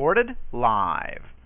Recorded live.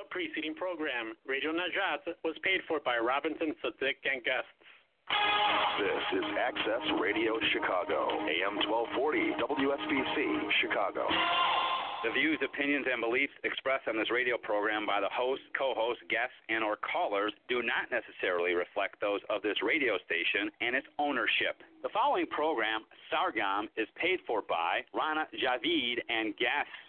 The preceding program, Radio Najat, was paid for by Robinson Sadiq and guests. This is Access Radio Chicago, AM 1240, WSBC, Chicago. The views, opinions, and beliefs expressed on this radio program by the host, co-host, guests, and or callers do not necessarily reflect those of this radio station and its ownership. The following program, Sargam, is paid for by Rana Javid and guests.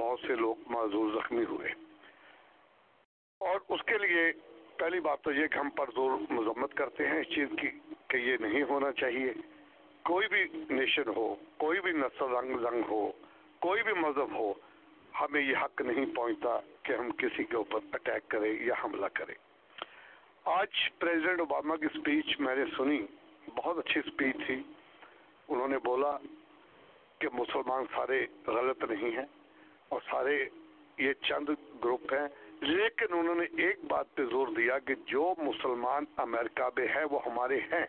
بہت سے لوگ معذور زخمی ہوئے۔ اور اس کے لیے پہلی بات تو یہ کہ ہم پر زور مذمت کرتے ہیں اس چیز کی کہ یہ نہیں ہونا چاہیے۔ کوئی بھی نیشن ہو، کوئی بھی نسل رنگ زنگ ہو، کوئی بھی مذہب ہو، ہمیں یہ حق نہیں پہنچتا کہ ہم کسی کے اوپر اٹیک کریں یا حملہ کریں۔ آج پریزیڈنٹ اوباما کی سپیچ میں نے سنی، بہت اچھی سپیچ تھی۔ انہوں نے بولا کہ مسلمان سارے غلط نہیں ہیں۔ اور سارے یہ چند گروپ ہیں۔ لیکن انہوں نے ایک بات پہ زور دیا کہ جو مسلمان امریکہ میں ہیں، وہ ہمارے ہیں۔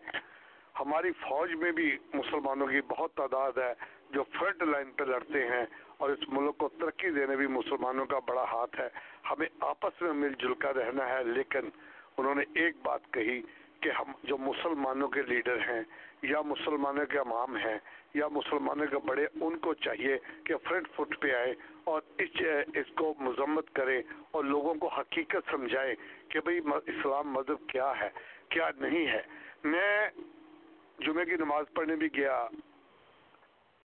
ہماری فوج میں بھی مسلمانوں کی بہت تعداد ہے جو فرنٹ لائن پہ لڑتے ہیں اور اس ملک کو ترقی دینے بھی مسلمانوں کا بڑا ہاتھ ہے۔ ہمیں آپس میں مل جل کر رہنا ہے، لیکن انہوں نے ایک بات کہی کہ ہم جو مسلمانوں کے لیڈر ہیں، یا مسلمانوں کے امام ہیں، یا مسلمانوں کے بڑے، ان کو چاہیے کہ فرنٹ فٹ پہ آئے۔ اور اس اس کو مذمت کریں اور لوگوں کو حقیقت سمجھائیں کہ بھئی اسلام مذہب کیا ہے، کیا نہیں ہے۔ میں جمعے کی نماز پڑھنے بھی گیا،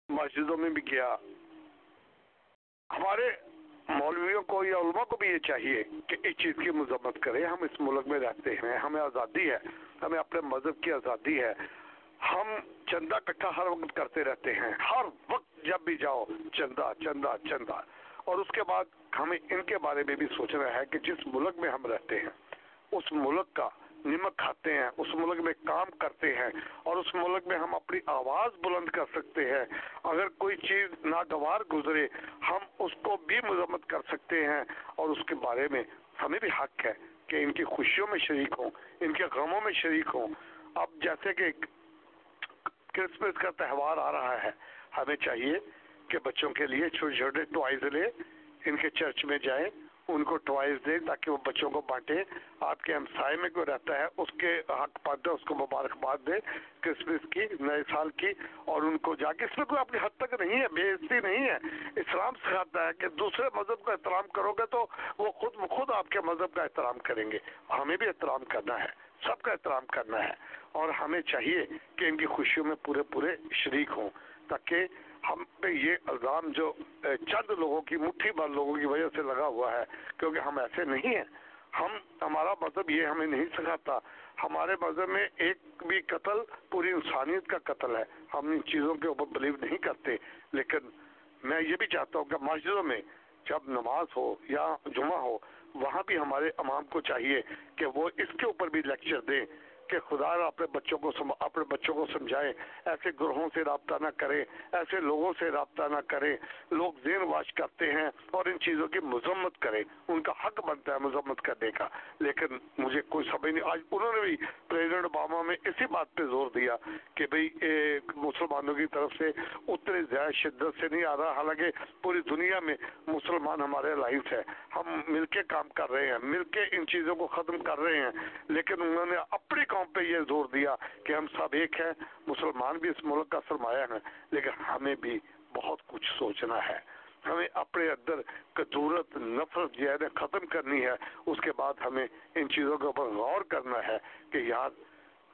مسجدوں میں بھی گیا۔ ہمارے مولویوں کو یا علماء کو بھی یہ چاہیے کہ اس چیز کی مذمت کریں۔ ہم اس ملک میں رہتے ہیں، ہمیں آزادی ہے، ہمیں اپنے مذہب کی آزادی ہے۔ ہم چندہ کٹھا ہر وقت کرتے رہتے ہیں، ہر وقت جب بھی جاؤ، چندہ چندہ چندہ۔ اور اس کے بعد ہمیں ان کے بارے میں بھی سوچنا ہے کہ جس ملک میں ہم رہتے ہیں، اس ملک کا نمک کھاتے ہیں، اس ملک میں کام کرتے ہیں، اور اس ملک میں ہم اپنی آواز بلند کر سکتے ہیں۔ اگر کوئی چیز ناگوار گزرے، ہم اس کو بھی مذمت کر سکتے ہیں۔ اور اس کے بارے میں ہمیں بھی حق ہے کہ ان کی خوشیوں میں شریک ہوں، ان کے غموں میں شریک ہوں۔ اب جیسے کہ کرسمس کا تہوار آ رہا ہے ہمیں چاہیے کہ بچوں کے لیے چھوٹے چھوٹے ٹوائز لے، ان کے چرچ میں جائیں، ان کو ٹوائز دیں تاکہ وہ بچوں کو بانٹے آپ کے ہمسائے میں کوئی رہتا ہے، اس کے حق پاتے اس کو مبارکباد دے کرسمس کی، نئے سال کی، اور ان کو جا کے، اس میں کوئی اپنی حد تک نہیں ہے بے عزتی نہیں ہے۔ اسلام سکھاتا ہے کہ دوسرے مذہب کا احترام کرو گے تو وہ خود خود آپ کے مذہب کا احترام کریں گے۔ ہمیں بھی احترام کرنا ہے، سب کا احترام کرنا ہے۔ اور ہمیں چاہیے کہ ان کی خوشیوں میں پورے پورے شریک ہوں۔ تاکہ ہم پہ یہ الزام جو چند لوگوں کی، مٹھی بھر لوگوں کی وجہ سے لگا ہوا ہے، کیونکہ ہم ایسے نہیں ہیں۔ ہم، ہمارا مذہب یہ ہمیں نہیں سکھاتا۔ ہمارے مذہب میں ایک بھی قتل، پوری انسانیت کا قتل ہے۔ ہم ان چیزوں کے اوپر بلیو نہیں کرتے۔ لیکن میں یہ بھی چاہتا ہوں کہ مسجدوں میں جب نماز ہو یا جمعہ ہو، وہاں بھی ہمارے امام کو چاہیے کہ وہ اس کے اوپر بھی لیکچر دیں۔ کہ خدا اپنے بچوں کو اپنے بچوں کو سمجھائے، ایسے گروہوں سے رابطہ نہ کرے، ایسے لوگوں سے رابطہ نہ کرے۔ لوگ زین واش کرتے ہیں اور ان چیزوں کی مذمت کرے۔ ان کا حق بنتا ہے مذمت کرنے کا۔ لیکن مجھے کوئی سمجھ نہیں، آج انہوں نے بھی پریزیڈنٹ اوباما میں اسی بات پہ زور دیا کہ بھئی مسلمانوں کی طرف سے اتنے زیادہ شدت سے نہیں آ رہا، حالانکہ پوری دنیا میں مسلمان ہمارے لائف ہے۔ ہم مل کے کام کر رہے ہیں، مل کے ان چیزوں کو ختم کر رہے ہیں۔ لیکن انہوں نے اپنی قوم پہ یہ زور دیا کہ ہم سب ایک ہیں، مسلمان بھی اس ملک کا سرمایہ ہے، لیکن ہمیں بھی بہت کچھ سوچنا ہے۔ ہمیں اپنے اندر کدورت نفرت جو ہے ختم کرنی ہے۔ اس کے بعد ہمیں ان چیزوں کے اوپر غور کرنا ہے کہ یار،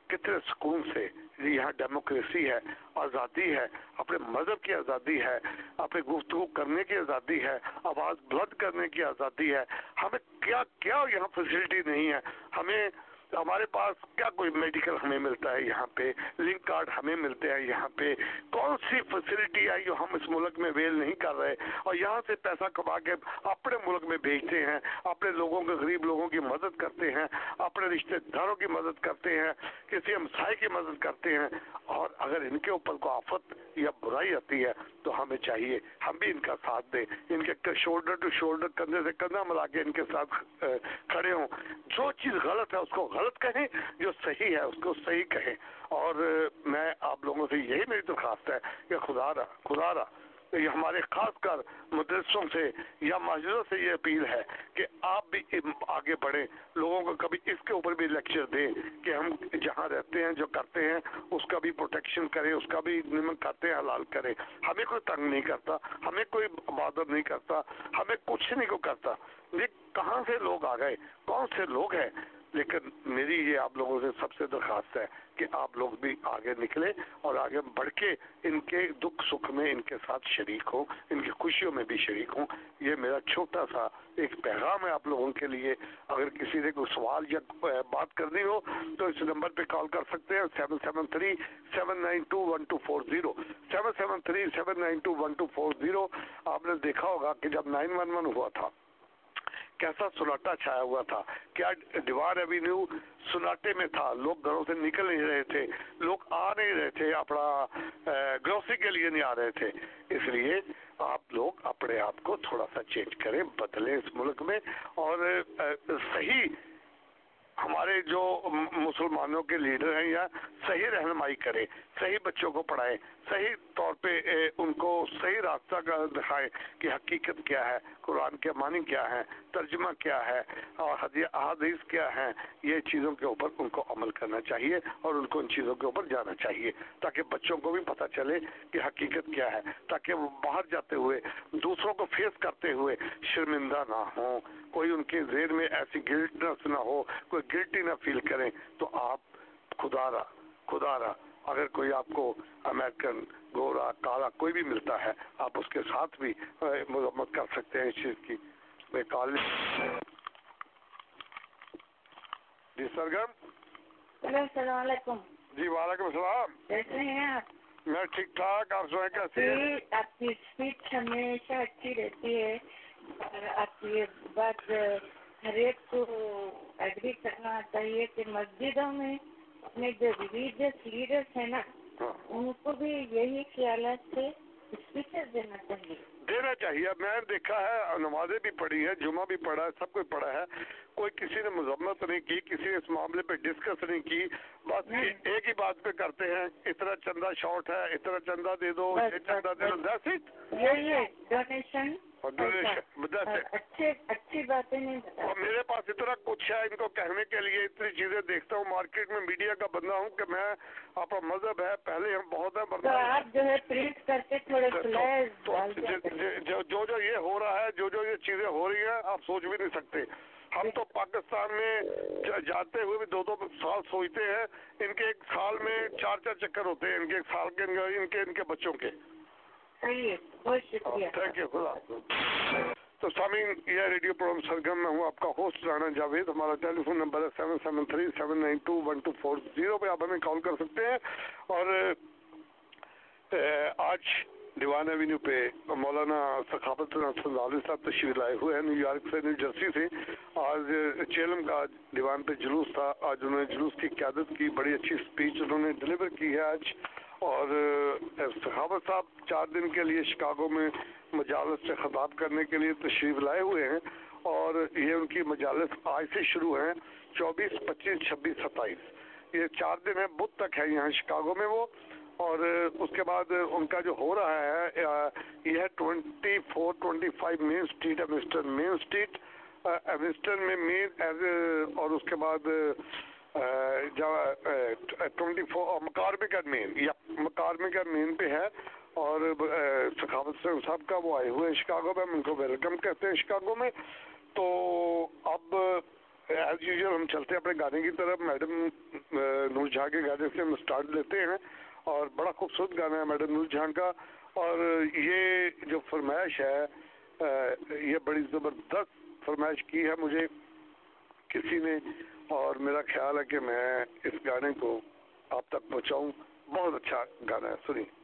کتنے سکون سے یہاں ڈیموکریسی ہے، آزادی ہے، اپنے مذہب کی آزادی ہے اپنے گفتگو کرنے کی آزادی ہے، آواز بلند کرنے کی آزادی ہے۔ ہمیں کیا کیا یہاں فیسلٹی نہیں ہے؟ ہمیں تو ہمارے پاس کیا کوئی میڈیکل ہمیں ملتا ہے یہاں پہ؟ لنک کارڈ ہمیں ملتے ہیں یہاں پہ۔ کون سی فیسلٹی ہے جو ہم اس ملک میں ویل نہیں کر رہے؟ اور یہاں سے پیسہ کما کے اپنے ملک میں بھیجتے ہیں، اپنے لوگوں کے، غریب لوگوں کی مدد کرتے ہیں، اپنے رشتے داروں کی مدد کرتے ہیں، کسی ہمسائے کی مدد کرتے ہیں۔ اور اگر ان کے اوپر کو آفت یا برائی آتی ہے، تو ہمیں چاہیے ہم بھی ان کا ساتھ دیں۔ ان کے شولڈر ٹو شولڈر کندھے سے کندھا ملا کے ان کے ساتھ کھڑے ہوں۔ جو چیز غلط ہے اس کو غلط کہیں، جو صحیح ہے اس کو صحیح کہیں۔ اور میں آپ لوگوں سے یہی میری درخواست ہے کہ خدا را خدا را ہمارے خاص کر مدرسوں سے یا مسجدوں سے یہ اپیل ہے کہ آپ بھی آگے بڑھیں۔ لوگوں کو کبھی اس کے اوپر بھی لیکچر دیں کہ ہم جہاں رہتے ہیں، جو کرتے ہیں، اس کا بھی پروٹیکشن کریں، اس کا بھی نمک کھاتے ہیں، حلال کریں۔ ہمیں کوئی تنگ نہیں کرتا، ہمیں کوئی عبادت نہیں کرتا، ہمیں کچھ نہیں کو کرتا۔ یہ کہاں سے لوگ آ گئے؟ کون سے لوگ ہیں؟ لیکن میری یہ آپ لوگوں سے سب سے درخواست ہے کہ آپ لوگ بھی آگے نکلے اور آگے بڑھ کے ان کے دکھ سکھ میں ان کے ساتھ شریک ہوں، ان کی خوشیوں میں بھی شریک ہوں۔ یہ میرا چھوٹا سا ایک پیغام ہے آپ لوگوں کے لیے۔ اگر کسی نے کوئی سوال یا بات کرنی ہو تو اس نمبر پہ کال کر سکتے ہیں seven seven three seven nine two one two four zero seven seven three seven nine two one two four zero آپ نے دیکھا ہوگا کہ جب نائن ون ون ہوا تھا کیسا سناٹا چھایا ہوا تھا کیا دیوار ایوینیو سناٹے میں تھا۔ لوگ گھروں سے نکل نہیں رہے تھے، لوگ آ نہیں رہے تھے، اپنا گروسری کے لیے نہیں آ رہے تھے۔ اس لیے آپ لوگ اپنے آپ کو تھوڑا سا چینج کریں، بدلیں اس ملک میں اور صحیح ہمارے جو مسلمانوں کے لیڈر ہیں، یا صحیح رہنمائی کریں، صحیح بچوں کو پڑھائیں، صحیح طور پہ ان کو صحیح راستہ کا دکھائیں کہ حقیقت کیا ہے، قرآن کے معنی کیا ہے ترجمہ کیا ہے اور حدیث کیا ہے یہ چیزوں کے اوپر ان کو عمل کرنا چاہیے اور ان کو ان چیزوں کے اوپر جانا چاہیے تاکہ بچوں کو بھی پتہ چلے کہ حقیقت کیا ہے، تاکہ وہ باہر جاتے ہوئے، دوسروں کو فیس کرتے ہوئے شرمندہ نہ ہوں، کوئی ان کے ذہن میں ایسی گلٹنس نہ ہو، کوئی گلٹی نہ فیل کریں تو آپ خدا را خدا را اگر کوئی آپ کو امریکن گورا کالا کوئی بھی ملتا ہے آپ اس کے ساتھ بھی مذمت کر سکتے ہیں اس چیز کی۔ میں کالج جی سرگم السلام علیکم۔ جی وعلیکم السلام۔ کیسے ہیں آپ؟ میں ٹھیک ٹھاک آپ سوئے کیسے ہیں؟ آپ کی اسپیچ ہمیشہ اچھی رہتی ہے۔ آپ کی بات ہر ایک کو ایگری کرنا چاہیے کہ مسجدوں میں اپنے جو ریلیجیس لیڈرس ہیں نا ان کو بھی یہی خیالات سے اسپیچر دینا چاہیے۔ دینا چاہیے۔ میں نے دیکھا ہے نمازیں بھی پڑھی ہیں جمعہ بھی پڑھا ہے سب کوئی پڑھا ہے۔ کوئی کسی نے مذمت نہیں کی کسی نے اس معاملے پہ ڈسکس نہیں کی۔ بس ہاں۔ ایک ہی بات پہ کرتے ہیں اتنا چندہ شارٹ ہے اتنا چندہ دے دو یہ چندہ دے دو یہی ڈونیشن اور اچھا۔ اچھی باتیں نہیں میرے پاس اتنا کچھ ہے ان کو کہنے کے لیے اتنی چیزیں دیکھتا ہوں مارکیٹ میں میڈیا کا بندہ ہوں کہ میں آپ کا مذہب ہے پہلے ہم بہت ہیں برداشت آپ جو ہے پرنٹ کر کے تھوڑے جو جو یہ ہو رہا ہے جو جو یہ چیزیں ہو رہی ہیں آپ سوچ بھی نہیں سکتے۔ ہم تو پاکستان میں جاتے ہوئے بھی دو دو سال سوچتے ہیں ان کے ایک سال میں چار چار چکر ہوتے ہیں ان کے ایک سال کے ان کے ان کے بچوں کے۔ تھینک یو oh, خدا تو سامین یہ ریڈیو پروگرام سرگم میں ہوں، آپ کا ہوسٹ رانا جاوید، ہمارا ٹیلی فون نمبر ہے seven seven three seven nine two one two four zero پہ آپ ہمیں کال کر سکتے ہیں۔ اور آج دیوان ایونیو پہ مولانا ثقافت صاحب تشریف لائے ہوئے ہیں، نیو یارک سے، نیو جرسی سے۔ آج چیلم کا دیوان پہ جلوس تھا، آج انہوں نے جلوس کی قیادت کی، بڑی اچھی سپیچ انہوں نے ڈلیور کی ہے آج۔ اور سخاوت صاحب چار دن کے لیے شکاگو میں مجالس سے خطاب کرنے کے لیے تشریف لائے ہوئے ہیں اور یہ ان کی مجالس آج سے شروع ہیں، چوبیس، پچیس، چھبیس، ستائیس۔ یہ چار دن ہے بدھ تک ہے یہاں شکاگو میں وہ۔ اور اس کے بعد ان کا جو ہو رہا ہے، یہ ہے twenty four twenty five main street ایمسٹر main street ایمسٹر میں مین ایز اور اس کے بعد ٹوینٹی فور مکارمک مین، یا مکارمک مین پہ ہے، اور ثقافت سے صاحب کا وہ آئے ہوئے ہیں شکاگو میں، ہم ان کو ویلکم کہتے ہیں شکاگو میں۔ تو اب ایز یوزول ہم چلتے ہیں اپنے گانے کی طرف۔ میڈم نور جھا کے گانے سے ہم اسٹارٹ لیتے ہیں، اور بڑا خوبصورت گانا ہے میڈم نور جھاں کا۔ اور یہ جو فرمائش ہے یہ بڑی زبردست فرمائش کی ہے مجھے۔ کسی نے اور میرا خیال ہے کہ میں اس گانے کو آپ تک پہنچاؤں۔ بہت اچھا گانا ہے، سنیے۔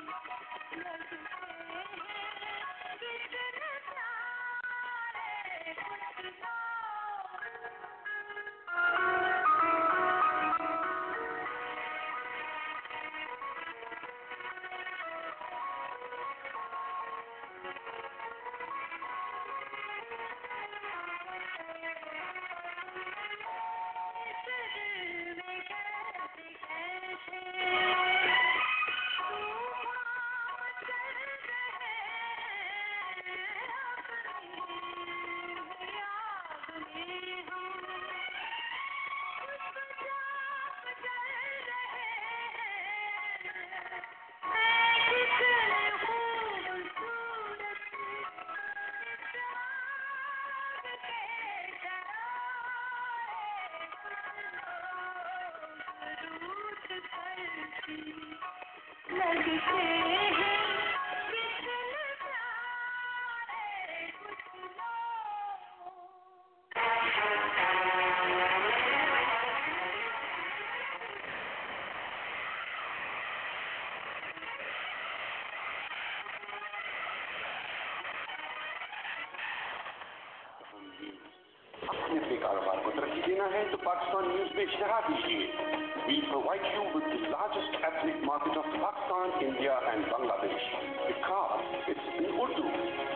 اپنے اپنے کاروبار کو ترقی دینا ہے تو پاکستان نیوز میں اشتہار دیجیے we provide you with the largest ethnic market of Pakistan, India, and Bangladesh. Because it's in Urdu.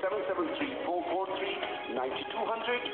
7734439200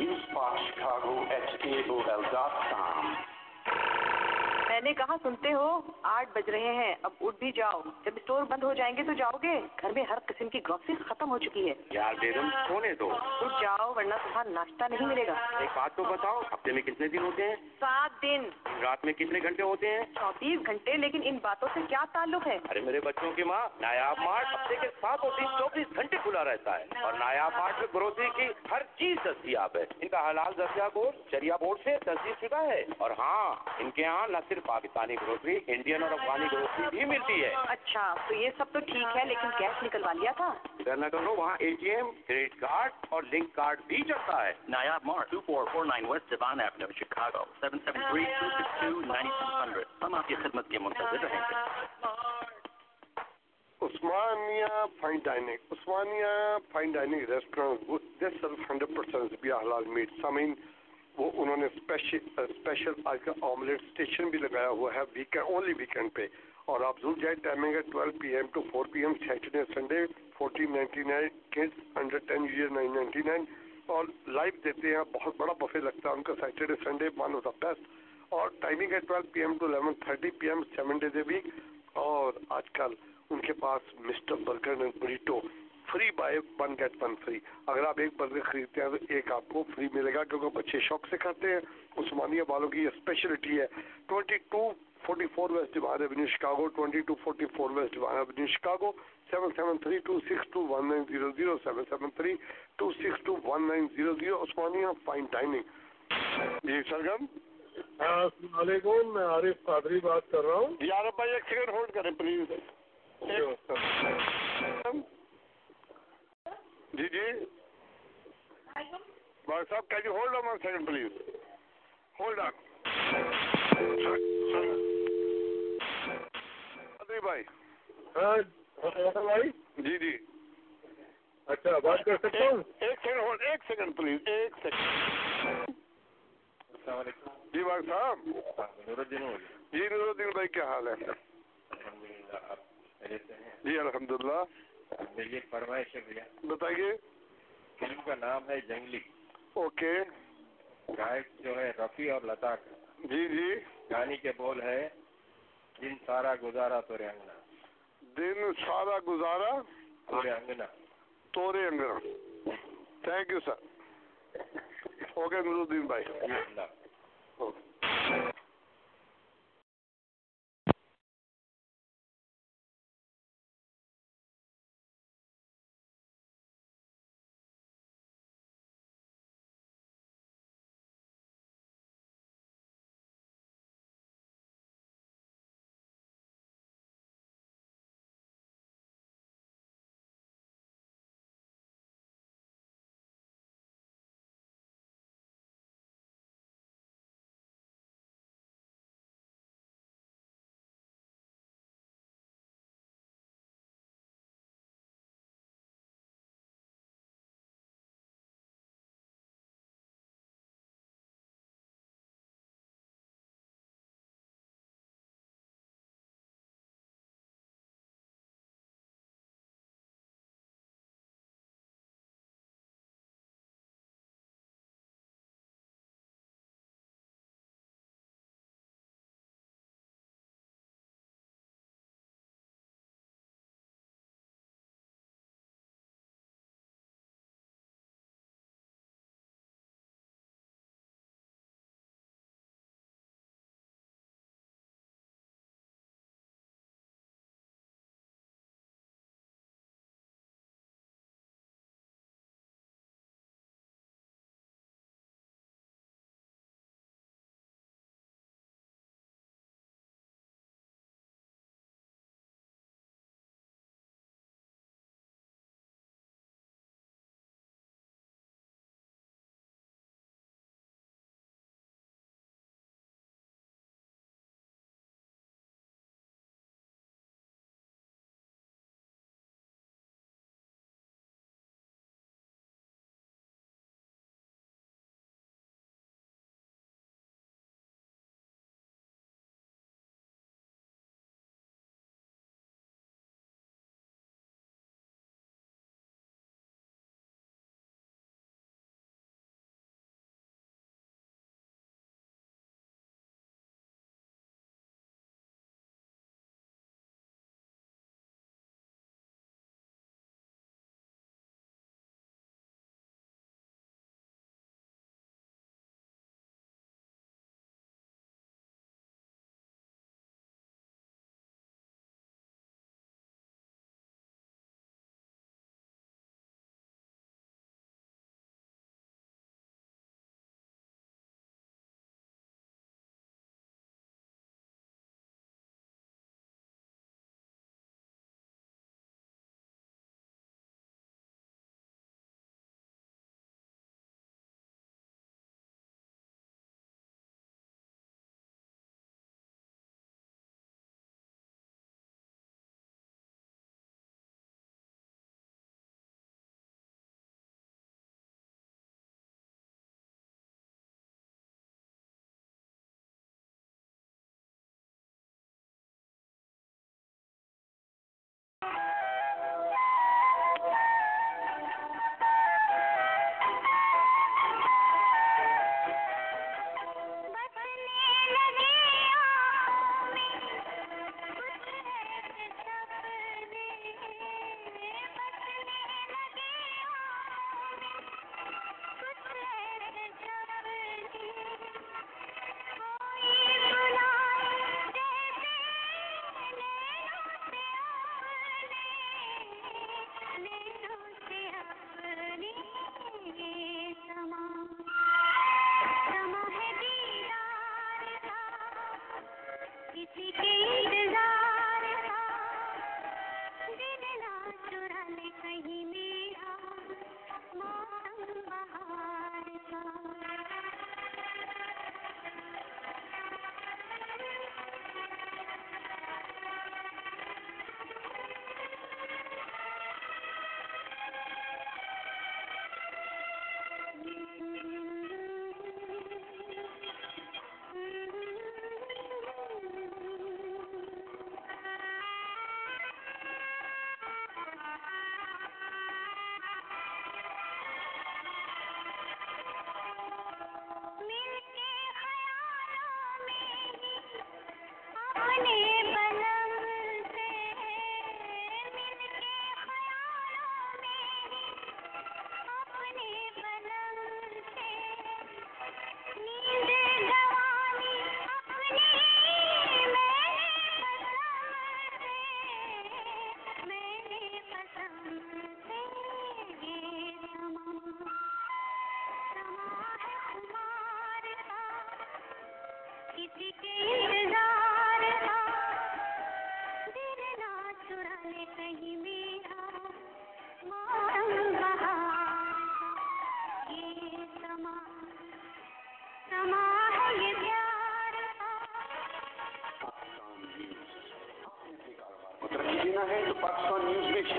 newspot at aol.com. میں نے کہا سنتے ہو آٹھ بج رہے ہیں اب اٹھ بھی جاؤ۔ جب اسٹور بند ہو جائیں گے تو جاؤ گے۔ گھر میں ہر قسم کی گروسری ختم ہو چکی ہے۔ یار بیگم سونے دو۔ اٹھ جاؤ ورنہ صبح ناشتہ نہیں ملے گا۔ ایک بات تو بتاؤ ہفتے میں کتنے دن ہوتے ہیں؟ سات دن۔ رات میں کتنے گھنٹے ہوتے ہیں؟ چوبیس گھنٹے لیکن ان باتوں سے کیا تعلق ہے؟ ارے میرے بچوں کی ماں نایاب مارٹ ہفتے کے سات اور دن چوبیس گھنٹے کھلا رہتا ہے۔ اور نایاب مارٹ میں گروسری کی ہر چیز دستیاب ہے۔ ان کا حلال دستیاب بورڈ شریا بورڈ سے تصدیق شدہ ہے۔ اور ہاں ان کے یہاں نہ صرف پاکستانی گروسری انڈین اور افغانی گروسری بھی ملتی ہے۔ اچھا تو یہ سب تو ٹھیک ہے لیکن کیش نکلوا لیا تھا؟ نہ کرو وہاں A T M credit card اور لنک کارڈ بھی چلتا ہے۔ Nayab Mart, 2449 West Devon Avenue, Chicago, 773-262-9200. ہم آپ کی خدمت کے منتظر رہیں گے۔ Osmania fine dining Osmania fine dining restaurant دس ہنڈریڈ پرسینٹ بھی حلال میٹ سامعین وہ انہوں نے اسپیشل آج کا آملیٹ اسٹیشن بھی لگایا ہوا ہے ویکینڈ اونلی ویکینڈ پہ۔ اور آپ ضرور جائیں ٹائمنگ ہے twelve P M to four P M Saturday Sunday fourteen ninety nine kids under ten year nine ninety nine اور لائیو دیتے ہیں، بہت بڑا بفے لگتا ہے ان کا Saturday Sunday one of the best اور ٹائمنگ ہے twelve P M to eleven thirty P M seven days a week اور آج کل ان کے پاس Mister Burger and burrito free buy one get one free اگر آپ ایک برگر خریدتے ہیں تو ایک آپ کو فری ملے گا کیونکہ بچے شوق سے کھاتے ہیں۔ عثمانیہ والوں کی یہ اسپیشلٹی ہے۔ Twenty two forty four west Devon avenue Chicago twenty two forty four west Devon avenue Chicago seven seven three two six two one nine zero zero seven seven three two six two one nine zero zero Osmania fine timing جی سرگم السلام علیکم میں عارف قادری بات کر رہا ہوں جی عارف بھائی ایک سیکنڈ ہولڈ کریں پلیز جی جی۔ بھائی صاحب can you hold on one second please hold on بھائی۔ جی جی۔ اچھا بات کر سکتا ہوں؟ ایک سیکنڈ ہولڈ ایک سیکنڈ پلیز ایک سیکنڈ السلام علیکم۔ جی بھائی صاحب۔ نور الدین ہو جی نور الدین بھائی کیا حال ہے؟ جی الحمد للہ میری ایک فرمائش ہے بھیا۔ بتائیے۔ فلم کا نام ہے جنگلی۔ اوکے۔ گائک جو ہے رفیع اور لتا کا جی جی۔ گانے کے بول ہے دن سارا گزارا تو انگنا۔ دن سارا گزارا تو انگنا۔ تورے انگنا۔ Thank you sir okay Nooruddin بھائی okay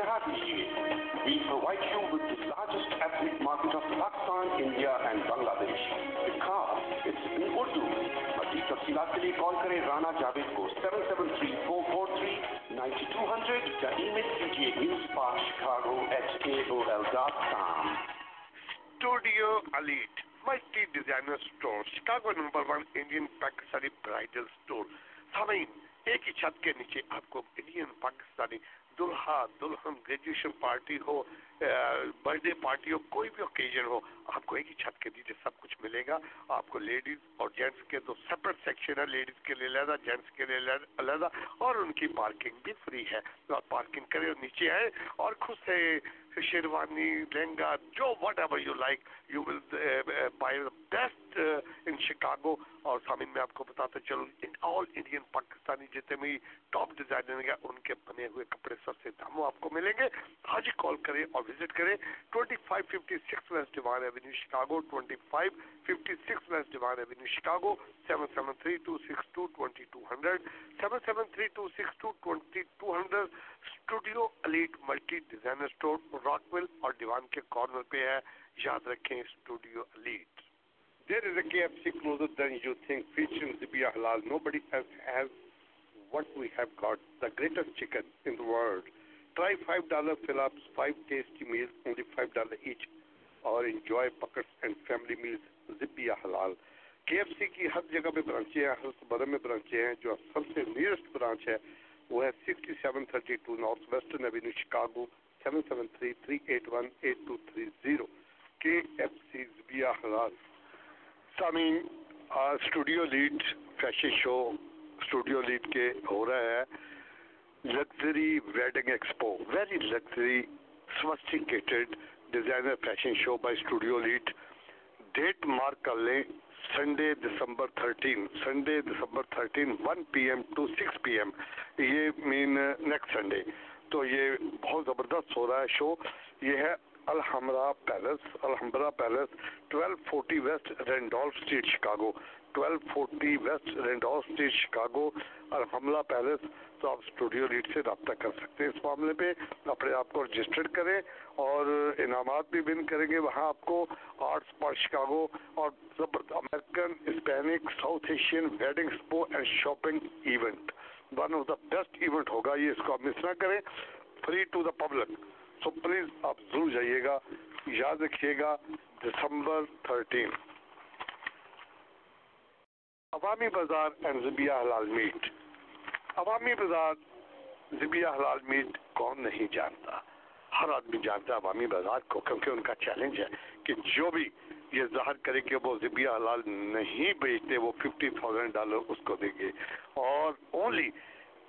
Karate Unit, we provide you with the largest ethnic market of Pakistan, India and Bangladesh. The it's in Urdu. مزید تفصیلات کے لیے کال کریں رانا جاوید کو 7734439200 یا ای میل کیجیے news Pak Chicago at A O L multi designer store Chicago number one Indian Pakistani bridal store سامعین ایک ہی چھت کے نیچے آپ کو انڈین پاکستانی دلہا دلہن گریجویشن پارٹی ہو برتھ ڈے پارٹی ہو، کوئی بھی اوکیجن ہو، آپ کو ایک ہی چھت کے نیچے سب کچھ ملے گا۔ آپ کو لیڈیز اور جینٹس کے دو سپریٹ سیکشن ہے لیڈیز کے لیے علیحدہ، جینٹس کے لیے علیحدہ اور ان کی پارکنگ بھی فری ہے۔ تو آپ پارکنگ کریں اور نیچے آئے اور خود سے شیروانی، لہنگا، جو whatever you like you will buy best in Chicago اور سامعین، میں آپ کو بتاتا چلوں آل انڈین پاکستانی جتنے بھی ٹاپ ڈیزائنر ہیں، ان کے بنے ہوئے کپڑے سستے داموں آپ کو ملیں گے۔ آج ہی کال کریں اور وزٹ کریں۔ Twenty five fifty six west Devon avenue Chicago twenty five fifty six west Devon avenue Chicago seven seven three two six two twenty two hundred seven seven three two six two twenty two hundred studio elite multi designer store Rockwell اور Devon کے corner پہ ہے۔ یاد رکھیں studio elite there is a KFC closer than you think. Featuring Zibi Halal, nobody else has what we have got the greatest chicken in the world. Try $5 fill ups, 5 tasty meals, only $5 each, or enjoy buckets and family meals. Zibi Halal. KFC ki har jagah pe branch hai har sabar mein branch hai jo sabse nearest branch hai 6732 North Avenue Chicago 773-381-8230 KFC Zbia Halal سامعین studio elite fashion show studio elite کے ہو رہا ہے luxury wedding expo very luxury sophisticated designer fashion show by studio elite date mark کر لیں Sunday December thirteen Sunday December thirteen one P M to six P M یہ مین next Sunday تو یہ بہت زبردست ہو رہا ہے شو یہ ہے Alhambra Palace Alhambra Palace twelve forty west Randolph street Chicago, twelve forty west Randolph street Chicago Alhambra Palace تو آپ اسٹوڈیو لیڈ سے رابطہ کر سکتے ہیں اس معاملے پہ۔ اپنے آپ کو رجسٹرڈ کریں اور انعامات بھی بن کریں گے۔ وہاں آپ کو آرٹس پار شکاگو اور American Spanish South Asian wedding expo and shopping event. One of the best event ہوگا یہ، اس کو آپ مس نہ کریں۔ Free to the public. So please آپ ضرور جائیے گا، یاد رکھیے گا، دسمبر تھرٹین۔ عوامی بازار اینڈ زبیہ حلال میٹ۔ عوامی بازار، زبیہ حلال میٹ کون نہیں جانتا؟ ہر آدمی جانتا ہے عوامی بازار کو، کیونکہ ان کا چیلنج ہے کہ جو بھی یہ ظاہر کرے کہ وہ زبیا حلال نہیں بیچتے، وہ ففٹی تھاؤزینڈ ڈالر اس کو دیں گے۔ اور اونلی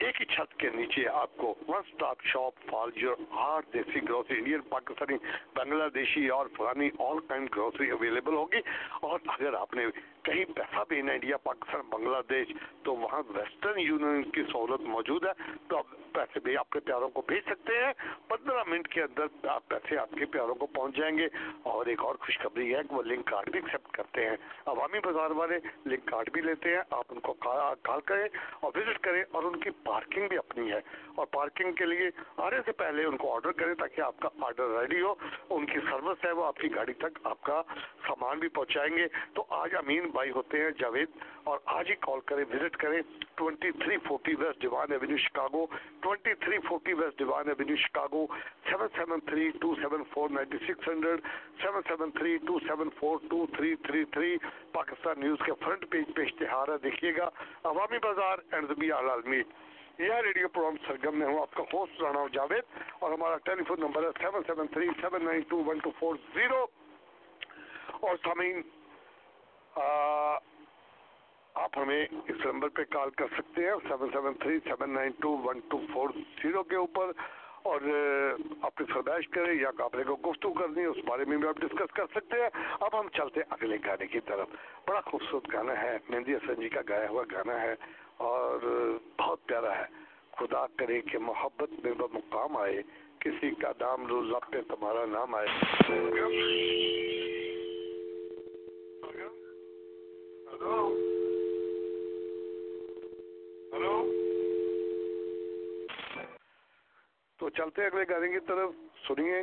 ایک ہی چھت کے نیچے آپ کو one stop shop for your Hare desi grocery Indian Pakistani بنگلہ دیشی اور افغانی آل کائن گروسری اویلیبل ہوگی۔ اور اگر آپ نے کہیں پیسہ بھی ان انڈیا پاکستان، بنگلہ دیش، تو وہاں ویسٹرن یونین کی سہولت موجود ہے، تو آپ پیسے بھی آپ کے پیاروں کو بھیج سکتے ہیں۔ پندرہ منٹ کے اندر آپ پیسے آپ کے پیاروں کو پہنچ جائیں گے۔ اور ایک اور خوشخبری ہے کہ وہ لنک کارڈ بھی ایکسیپٹ کرتے ہیں۔ عوامی بازار والے لنک کارڈ بھی لیتے ہیں، آپ ان کو کال کریں اور وزٹ کریں اور ان کی پارکنگ بھی اپنی ہے۔ اور پارکنگ کے لیے آنے سے پہلے ان کو آرڈر کریں تاکہ آپ کا آرڈر ریڈی ہو، ان کی سروس ہے، وہ آپ کی گاڑی تک آپ کا سامان بھی پہنچائیں گے۔ تو آج امین بھائی ہوتے ہیں، جاوید۔ اور آج ہی کال کریں وزٹ کریں۔ Twenty three forty west Devon avenue Chicago twenty three forty west Devon avenue Chicago 773-274-9600 773-274-2333 Pakistan news کے فرنٹ پیج پہ اشتہار ہے، دیکھیے گا۔ عوامی بازار اینڈ زبی العالمی یہ ریڈیو پروگرام سرگم میں ہوں آپ کا ہوسٹ رانا جاوید۔ اور ہمارا ٹیلی فون نمبر ہے seven seven three seven nine two one two four zero اور سامین آپ ہمیں اس نمبر پہ کال کر سکتے ہیں seven seven three seven nine two one two four zero کے اوپر، اور اپنی فرمائش کریں یا کپڑے کو گفتگو کرنی ہے اس بارے میں بھی آپ ڈسکس کر سکتے ہیں۔ اب ہم چلتے ہیں اگلے گانے کی طرف۔ بڑا خوبصورت گانا ہے، مہندی حسن جی کا گایا ہوا گانا ہے، اور بہت پیارا ہے۔ خدا کرے کہ محبت میں وہ مقام آئے، کسی کا دام روز پہ تمہارا نام آئے۔ تو چلتے اگلے گانے کی طرف سنیے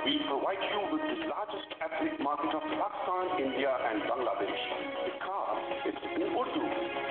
We provide you with the largest ethnic market of Pakistan, India and Bangladesh. Because it's in Urdu.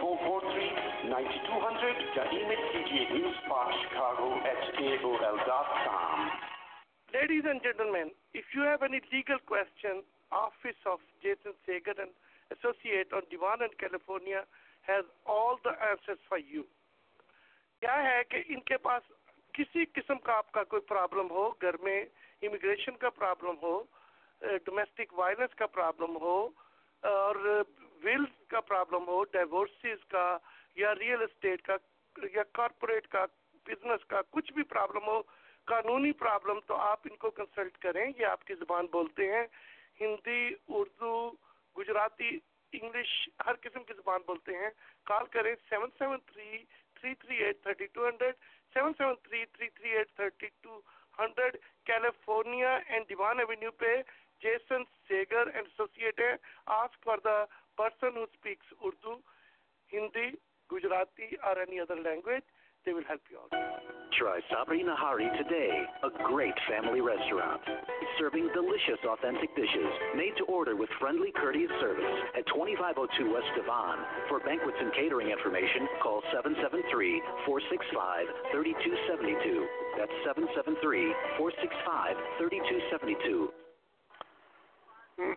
four Ladies and gentlemen, if you have any legal questions, Office of Jason Sagan and associate on demand in California has all the answers for you. کیا ہے کہ ان کے پاس کسی قسم کا آپ کا کوئی پرابلم ہو، گھر میں امیگریشن کا پرابلم ہو ڈومیسٹک وائلنس کا پرابلم ہو، اور ویل کا پرابلم ہو ڈیورسز کا یا ریئل اسٹیٹ کا یا کارپوریٹ کا بزنس کا کچھ بھی پرابلم ہو، قانونی پرابلم تو آپ ان کو کنسلٹ کریں، یہ آپ کی زبان بولتے ہیں۔ ہندی، اردو، گجراتی انگلش ہر قسم کی زبان بولتے ہیں۔ کال کریں seven seven three three three eight thirty two hundred seven seven three three three eight thirty two hundred California and Devon avenue پہ جیسن سیگر اینڈ ایسوسیٹ ہے ask for the person who speaks Urdu Hindi Gujarati اور any other language They will help you out. Try Sabri Nahari today, a great family restaurant. Serving delicious, authentic dishes made to order with friendly, courteous service at 2502 West Devon. For banquets and catering information, call 773 465 3272. That's 773 465 3272. Hmm,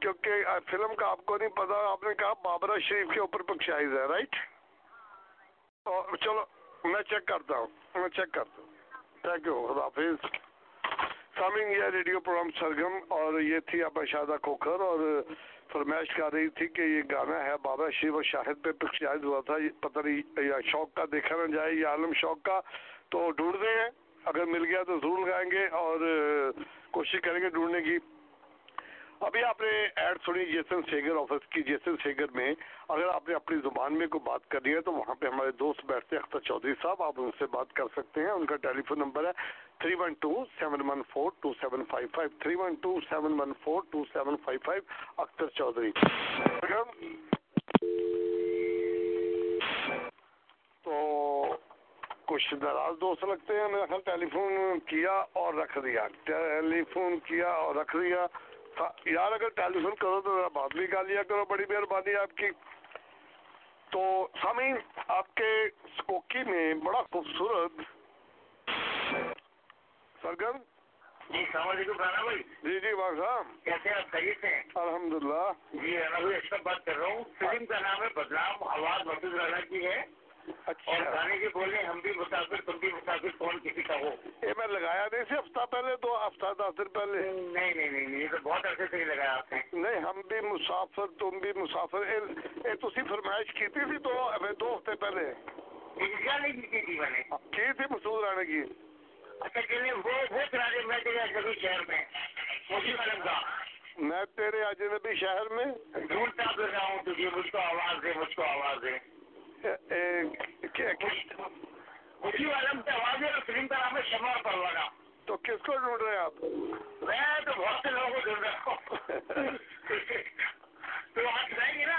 کیونکہ film کا آپ کو نہیں پتا، آپ نے کہا بابرا شریف کے اوپر پکچرائز ہے رائٹ اور چلو، میں چیک کرتا ہوں، میں چیک کرتا ہوں۔ تھینک یو خدا حافظ۔ سامعین، یہ ریڈیو پروگرام سرگم اور یہ تھی آپ شادہ کھوکھر اور فرمائش کر رہی تھی کہ یہ گانا ہے بابا شریف اور شاہد پہ پکچرائز ہوا تھا۔ پتہ نہیں، یا شوق کا دیکھا نہ جائے یا عالم شوق کا۔ تو ڈھونڈ دیں اگر مل گیا تو ضرور گائیں گے اور کوشش کریں گے ڈھونڈنے کی۔ ابھی آپ نے ایڈ سنی جیسن شیگر آفس کی، جیسن شیگر میں اگر آپ نے اپنی زبان میں کوئی بات کرنی ہے تو وہاں پہ ہمارے دوست بیٹھتے ہیں اختر چودھری صاحب، آپ ان سے بات کر سکتے ہیں۔ ان کا ٹیلی فون نمبر ہے three one two seven one four two seven five five, three one two seven one four two seven five five Akhtar Chaudhry. تو کچھ دراز دوست لگتے ہیں، ہم نے ٹیلی فون کیا اور رکھ دیا۔ ٹیلی فون کیا اور رکھ دیا۔ یار اگر ٹیلی فون کرو تو ذرا بات بھی کر لیا کرو بڑی مہربانی آپ کی۔ تو سامین آپ کے کوکی میں بڑا خوبصورت سرگرم۔ جی السلام علیکم رانا بھائی۔ جی جی بھائی صاحب۔ کیسے آپ خیریت ہیں؟ الحمد للہ جی رانا بھائی اچھا بات کر رہا ہوں۔ فلم کا نام ہے بدلاؤ آواز مسود رانا کی ہے۔ اچھا۔ اور بولے ہم بھی مسافر تم بھی مسافر کون کسی کا ہو؟ یہ میں لگایا نہیں سی ہفتہ پہلے دو ہفتہ دس دن پہلے۔ نہیں نہیں نہیں یہ تو بہت عرصے سے ہی لگایا آپ نے۔ نہیں ہم بھی مسافر تم بھی مسافر۔ یہ تھی فرمائش کی تھی دو دو ہفتے پہلے۔ کی تھی میں نے۔ ہاں، کی تھی مسعود رانے کی؟ اچھا وہ وہ میں تیرے اجنبی شہر میں کا۔ میں تیرے اجنبی شہر میں؟ ڈھونڈتا پھر رہا ہوں تجھے مجھ کو آواز دے مجھ کو آواز دے۔ تو کس کو ڈھونڈ رہے آپ؟ میں تو بہت سے لوگوں کو ڈھونڈ رہا ہوں تو جائیں گے نا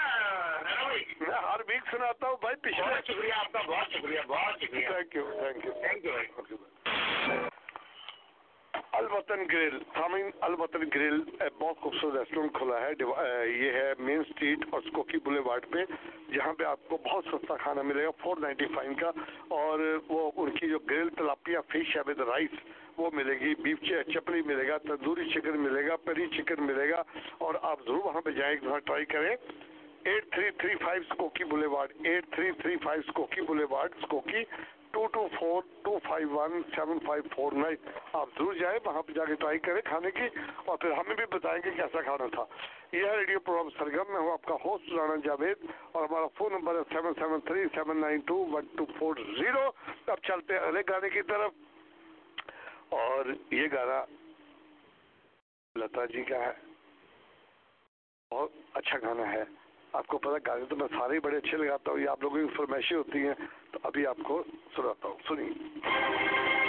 میں ہر ویک سناتا ہوں بھائی پچھلا شکریہ آپ کا بہت شکریہ بہت شکریہ۔ Thank you thank you thank you Al Watan grill سامعین الوطن گریل بہت خوبصورت ریسٹورینٹ کھلا ہے یہ ہے مین اسٹریٹ اور کوکی بلے وارڈ پہ، جہاں پہ آپ کو بہت سستا کھانا ملے گا، فور نائنٹی فائیو کا، اور وہ ان کی جو گریل تلاپیا فش ہے ود رائس، وہ ملے گی، بیف چپلی ملے گا، تندوری چکن ملے گا، پری چکن ملے گا، اور آپ ضرور وہاں پہ جائیں، ایک ٹرائی کریں۔ Eight three three five Skokie boulevard eight three three five Skokie boulevard Skokie two two four two five one seven five four nine آپ ضرور جائیں وہاں پہ جا کے ٹرائی کریں کھانے کی اور پھر ہمیں بھی بتائیں گے کیسا کھانا تھا یہ ہے ریڈیو پروگرام سرگم میں ہوں آپ کا ہوسٹ رانا جاوید اور ہمارا فون نمبر ہے seven seven three seven nine two one two four zero اب چلتے ہیں اگلے گانے کی طرف اور یہ گانا لتا جی کا ہے بہت اچھا گانا ہے آپ کو پتا گانے تو میں سارے ہی بڑے اچھے لگاتا ہوں، یہ آپ لوگوں کی فرمائشیں ہوتی ہیں، تو ابھی آپ کو سناتا ہوں، سنیے۔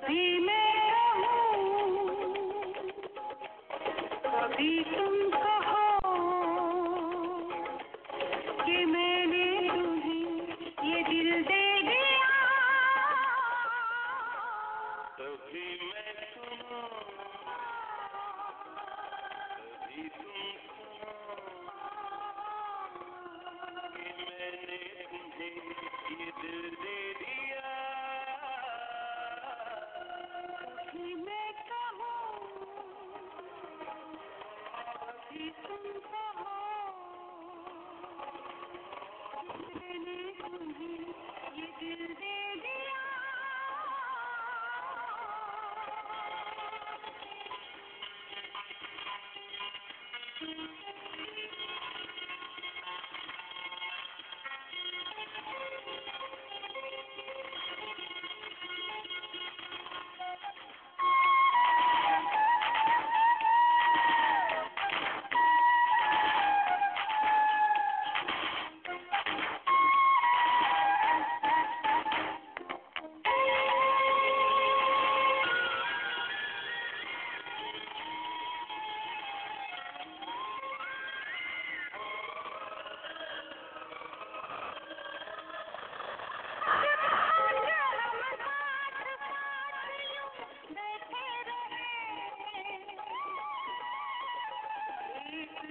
be me.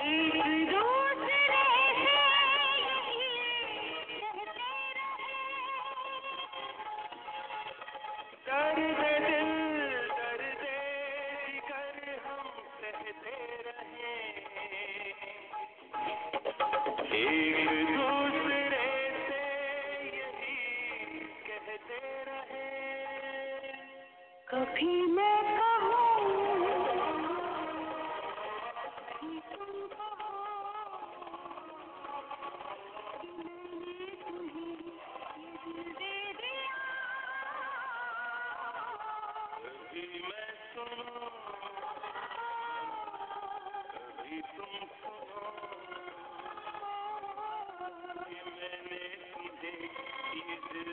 Mm. کہ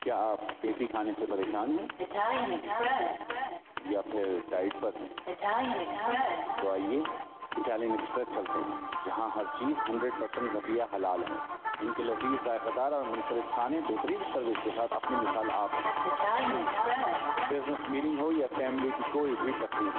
کیا آپ دیسی کھانے سے پریشان ہیں؟ یا پھر ڈائٹ پر ہیں؟ تو آئیے اٹالین ایکسپریس چلتے ہیں جہاں ہر چیز ہنڈریڈ پرسینٹ گھٹیا حلال ہے۔ ان کے لذیذ ذائقہ دار اور منفرد کھانے بہترین سروس کے ساتھ اپنی مثال آپ۔ بزنس میٹنگ ہو یا فیملی کی کوئی بھی تقریب۔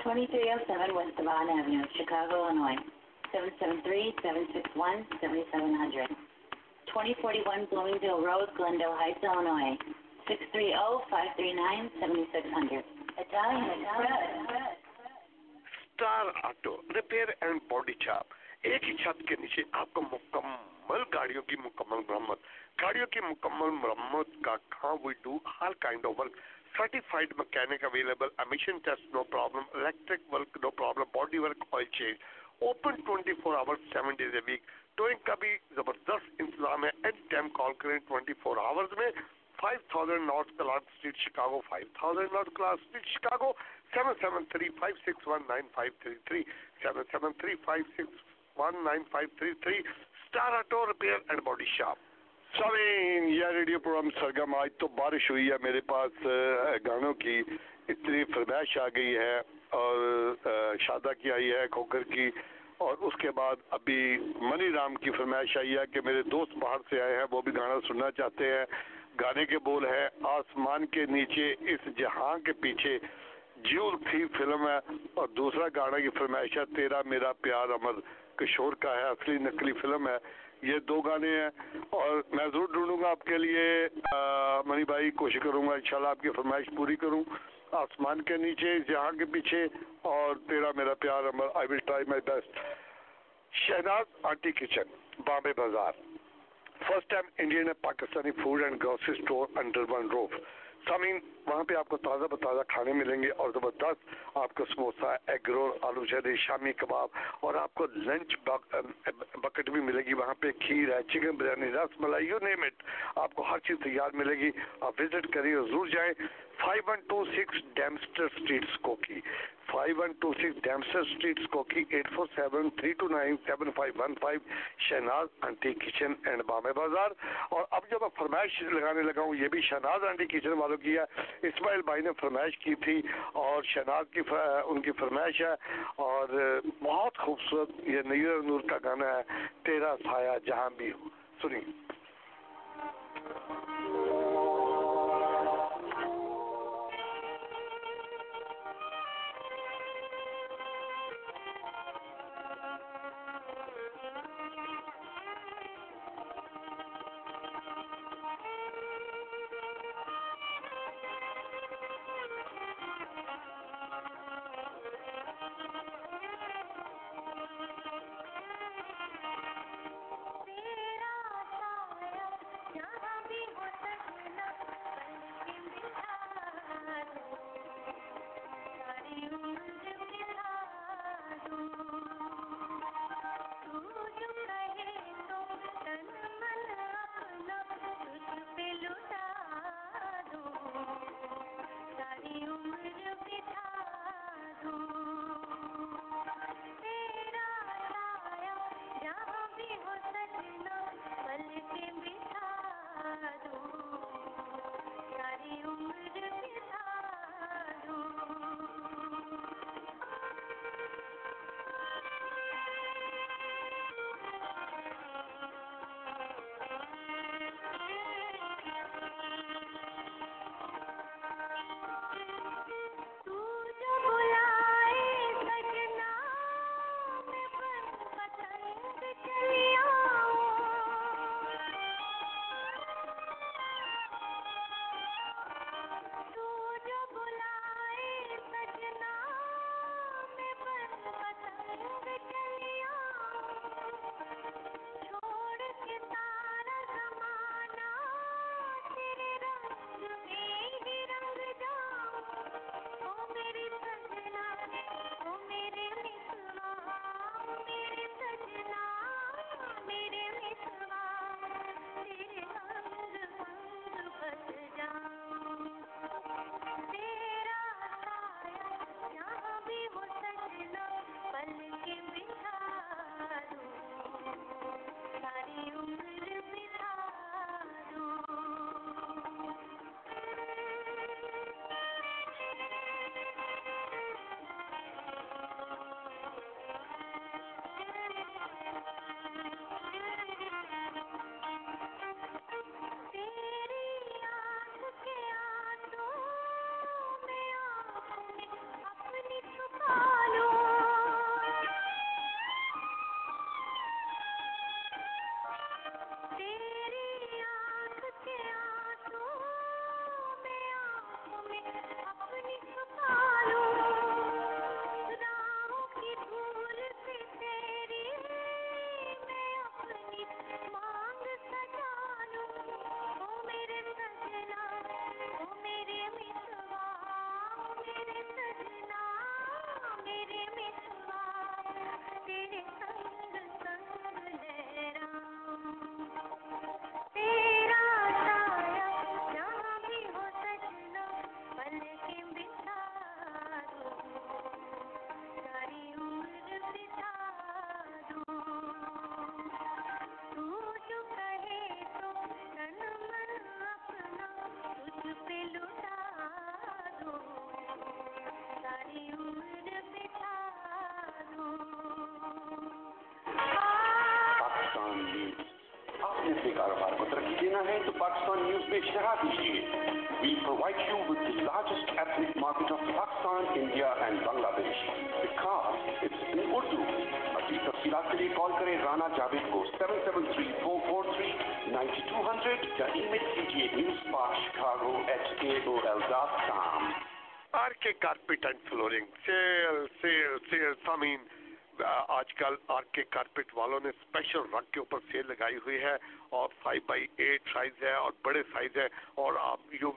Twenty-three oh seven West Devon Avenue, Chicago, Illinois. Seven seven three seven six one seven seven hundred. Twenty forty one Bloomingdale Road, Glendale Heights, Illinois. Six three zero five three nine seven six hundred. Italian. Italian. Star Auto Repair and Body Shop ایک ہی چھت کے نیچے آپ کو مکمل گاڑیوں کی مکمل مرمت، گاڑیوں کی مکمل مرمت کا کام we do Hare kind of work certified mechanic available emission test no problem electric work no problem body work oil change open twenty four hour seven days a week towing کا بھی زبردست انتظام ہے اینڈ ٹائم کال کریں 24 hours میں 5000 north Clark street Chicago 5000 north Clark street Chicago 7735619533 7735619533 1-9533 Star Auto Repair and Body Shop. سامین یہ radio program Sargam آج تو بارش ہوئی ہے میرے پاس گانوں کی اتنی فرمائش آ گئی ہے اور شادہ کی آئی ہے کھوکر کی اور اس کے بعد ابھی منی رام کی فرمائش آئی ہے کہ میرے دوست باہر سے آئے ہیں وہ بھی گانا سننا چاہتے ہیں گانے کے بول ہے آسمان کے نیچے اس جہاں کے پیچھے جیول تھی فلم ہے اور دوسرا گانا کی فرمائش ہے تیرا میرا پیار امر کشور کا ہے، اصلی نقلی فلم ہے۔ یہ دو گانے ہیں اور میں ضرور ڈھونڈوں گا آپ کے لیے۔ منی بھائی، کوشش کروں گا انشاءاللہ آپ کی فرمائش پوری کروں۔ آسمان کے نیچے، جہاں کے پیچھے اور تیرا میرا پیار، امر I will try my best Shehnaz aunty kitchen, Bombay Bazaar. First time India نے Pakistani food and grocery store under one roof سمین وہاں پہ آپ کو تازہ بتازہ کھانے ملیں گے اور زبردست آپ کو سموسا ایگ رول، آلو شہری شامی کباب اور آپ کو لنچ بکٹ بھی ملے گی وہاں پہ، کھیر ہے، chicken biryani, ras malai you name it آپ کو ہر چیز تیار ملے گی۔ آپ وزٹ کریے ضرور جائیں five one two six Dempster street Skokie five one two six Dempster street Skokie eight four seven three two nine seven five one five Shehnaz aunty kitchen and Bombay Bazaar اور اب جو میں فرمائش لگانے لگا ہوں، یہ بھی شہناز انٹی کچن والوں کی ہے۔ اسماعیل بھائی نے فرمائش کی تھی اور شہناز کی ان کی فرمائش ہے اور بہت خوبصورت یہ نیر نور کا گانا ہے، تیرا سایہ جہاں بھی ہو۔ سنیے۔ We provide you with the largest ethnic market of Pakistan, India and Bangladesh. Because it's in Urdu. Ati tafsirat ke liye Rana Javed ko 773-443-9200 ya email kijiye newspakchicago at kol.com. RK Carpet and Flooring. Sale, sale, sale. I آج کل are K carpet والوں نے special رنگ کے اوپر cell لگائی ہوئی ہے اور فائیو بائی ایٹ سائز ہے اور بڑے سائز ہے اور آپ you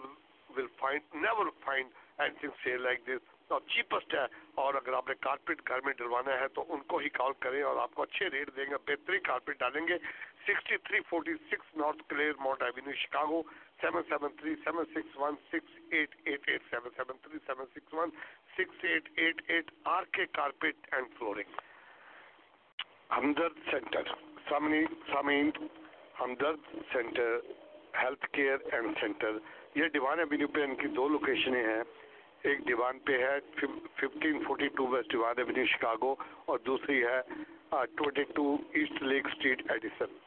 will find never find and sale like this اور چیپسٹ ہے اور اگر آپ نے کارپیٹ گھر میں ڈلوانا ہے تو ان کو ہی کال کریں اور آپ کو اچھے ریٹ دیں گے، بہترین کارپیٹ ڈالیں گے۔ Sixty three forty six north Claremont avenue Chicago seven seven three seven six one six eight eight eight seven seven three seven six one six eight eight eight R K carpet and flooring Hamdard centre, سامنی، سامعین، Hamdard centre, health care and centre. یہ Devon avenue پہ ان کی دو لوکیشنیں ہیں۔ ایک Devon پہ ہے fifteen forty two west Devon avenue Chicago اور دوسری ہے twenty two east lake street Addison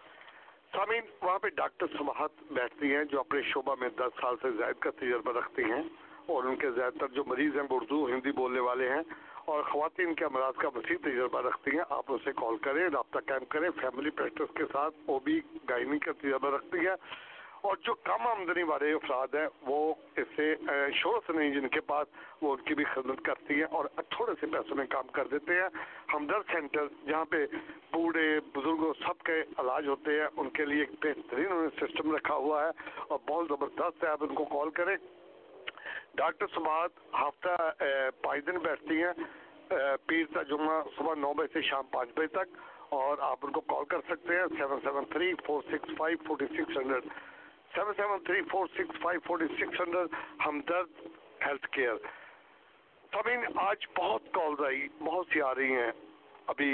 سامعین، وہاں پہ ڈاکٹر سماحت بیٹھتی ہیں، جو اپنے شعبہ میں دس سال سے زائد کا تجربہ رکھتی ہیں، اور ان کے زیادہ تر جو مریض ہیں، وہ اردو، ہندی بولنے والے ہیں۔ اور خواتین کے امراض کا وسیع تجربہ رکھتی ہیں۔ آپ اسے کال کریں، رابطہ قائم کریں۔ فیملی پریکٹس کے ساتھ وہ بھی گائنی کا تجربہ رکھتی ہے اور جو کم آمدنی والے افراد ہیں، وہ اس سے شور سے نہیں جن کے پاس، وہ ان کی بھی خدمت کرتی ہیں اور تھوڑے سے پیسوں میں کام کر دیتے ہیں۔ ہمدرد سینٹر جہاں پہ بوڑھے، بزرگوں سب کے علاج ہوتے ہیں، ان کے لیے ایک بہترین انہیں سسٹم رکھا ہوا ہے۔ اور بہت زبردست ہے، آپ ان کو کال کریں۔ ڈاکٹر سماعت ہفتہ پانچ دن بیٹھتی ہیں پیر کا جمعہ صبح نو بجے سے شام پانچ بجے تک اور آپ ان کو کال کر سکتے ہیں seven seven three four six five forty six hundred seven seven three four six five forty six hundred Hamdard health care. سمین، آج بہت کالز آئی، بہت سی آ رہی ہیں۔ ابھی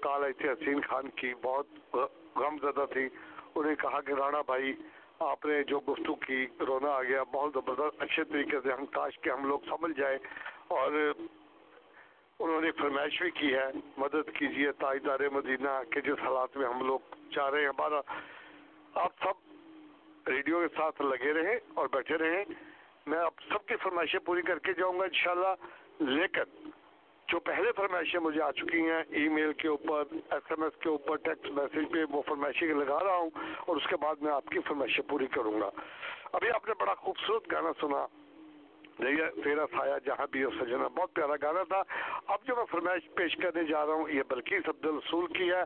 کال آئی تھی حسین خان کی، بہت غم زدہ تھی۔ انہیں کہا کہ رانا بھائی آپ نے جو گفتگو کی، رونا آ گیا، بہت زبردست، اچھے طریقے سے ہم کاش کے ہم لوگ سمجھ جائیں اور انہوں نے فرمائش بھی کی ہے، مدد کیجیے تاجدار مدینہ کے جس حالات میں ہم لوگ چاہ رہے ہیں۔ ہمارا، آپ سب ریڈیو کے ساتھ لگے رہیں اور بیٹھے رہیں۔ میں آپ سب کی فرمائشیں پوری کر کے جاؤں گا انشاءاللہ، لیکن جو پہلے فرمائشیں مجھے آ چکی ہیں ای میل کے اوپر ایس ایم ایس کے اوپر ٹیکسٹ میسج پہ، وہ فرمائشیں لگا رہا ہوں اور اس کے بعد میں آپ کی فرمائشیں پوری کروں گا۔ ابھی آپ نے بڑا خوبصورت گانا سنا۔ تیرا سایہ جہاں بھی سجنا بہت پیارا گانا تھا۔ اب جو میں فرمائش پیش کرنے جا رہا ہوں، یہ بلکیس عبد الرسول کی ہے۔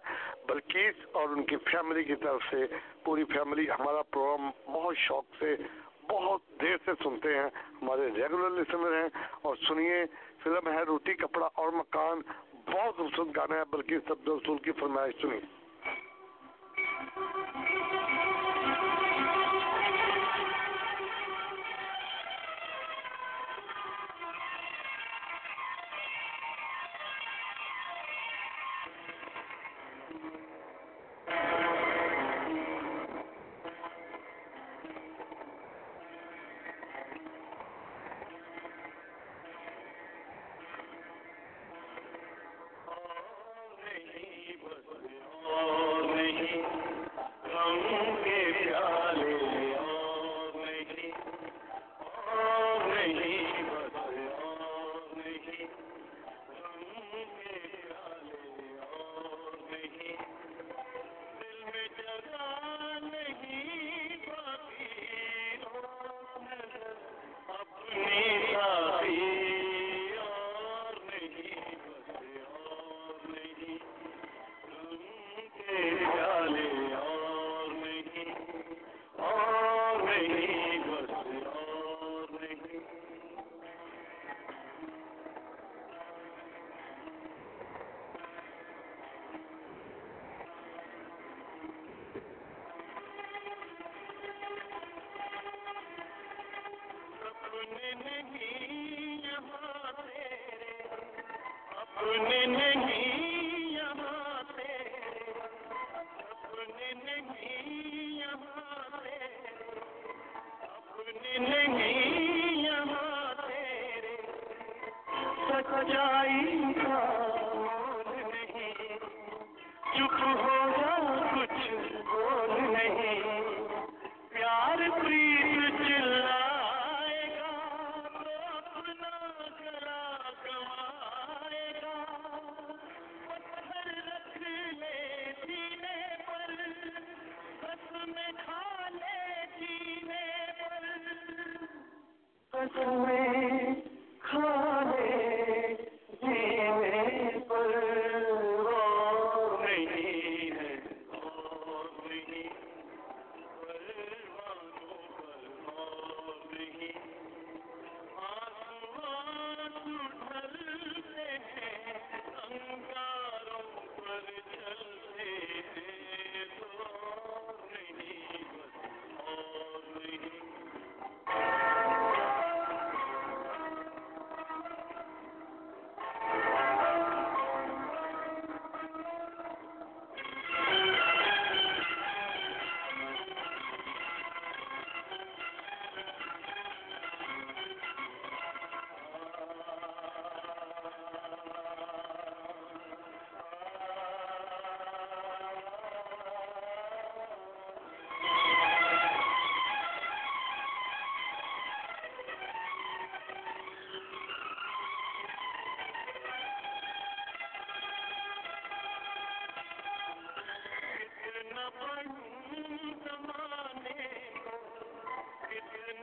بلکیس اور ان کی فیملی کی طرف سے پوری فیملی ہمارا پروگرام بہت شوق سے بہت دیر سے سنتے ہیں، ہمارے ریگولر لسنر ہیں۔ اور سنیے، فلم ہے روٹی، کپڑا اور مکان۔ بہت خوبصورت گانا ہے، بلکہ سب رسول کی فرمائش سنی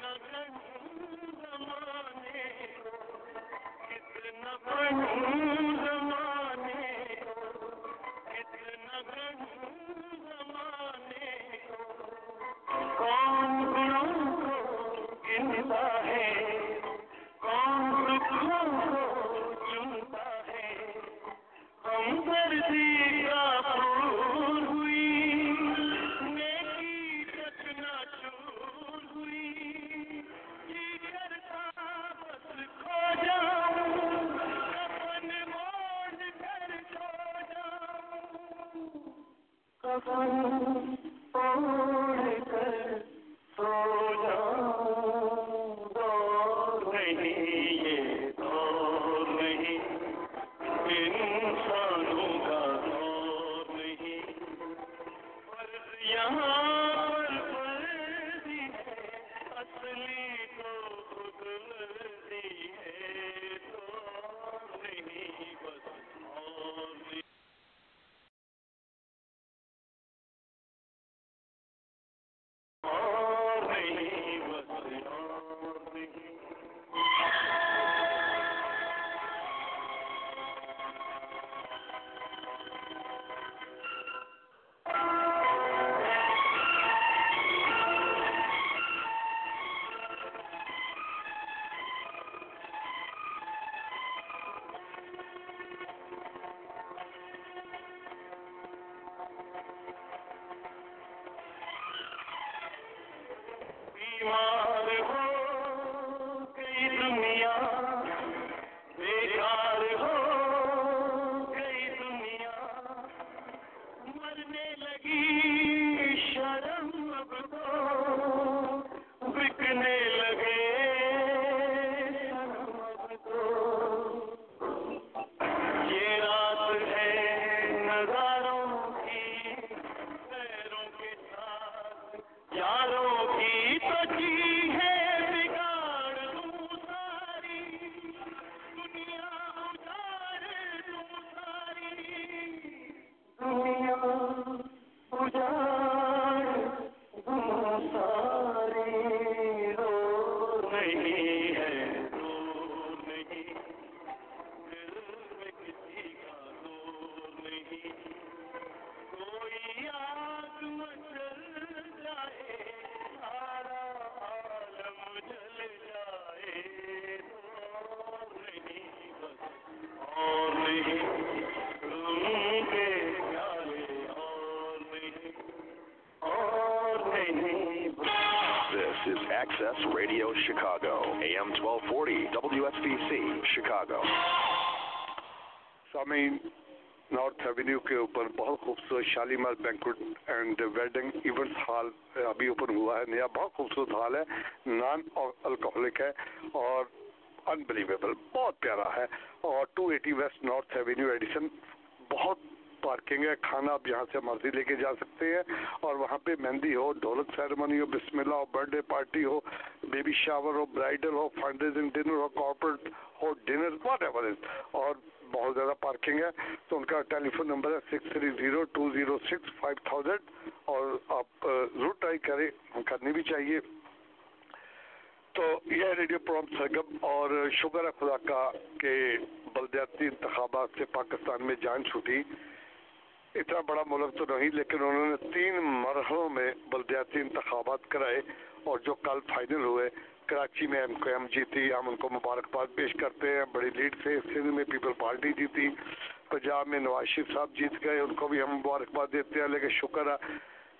Thank you. Oh, Shalimar banquet and wedding event hall ابھی اوپن ہوا ہے۔ نیا بہت خوبصورت ہال ہے۔ نان الکحلک ہے اور انبلیویبل بہت پیارا ہے۔ اور two eighty west north avenue edition بہت پارکنگ ہے۔ کھانا آپ یہاں سے مرضی لے کے جا سکتے ہیں۔ اور وہاں پہ مہندی ہو ڈھولک سیرمنی ہو، بسم اللہ ہو برتھ ڈے پارٹی ہو بیبی شاور ہو برائڈل ہو فنڈ ریزنگ ڈنر ہو کارپوریٹ ہو ڈنر واٹ ایور بہت زیادہ پارکنگ ہے، تو ان کا ٹیلی فون نمبر ہے six three zero two zero six five thousand اور آپ ضرور ٹرائی کریں کرنی بھی چاہیے۔ تو یہ ریڈیو پروگرام سرگم اور شکر ہے خدا کا کہ بلدیاتی انتخابات سے پاکستان میں جان چھوٹی اتنا بڑا ملک تو نہیں، لیکن انہوں نے تین مرحلوں میں بلدیاتی انتخابات کرائے اور جو کل فائنل ہوئے کراچی میں ایم کو ایم جیتی، ہم ان کو مبارکباد پیش کرتے ہیں۔ بڑی لیڈ سے سندھ میں پیپل پارٹی جیتی۔ پنجاب میں نواز شریف صاحب جیت گئے، ان کو بھی ہم مبارکباد دیتے ہیں۔ لیکن شکر ہے۔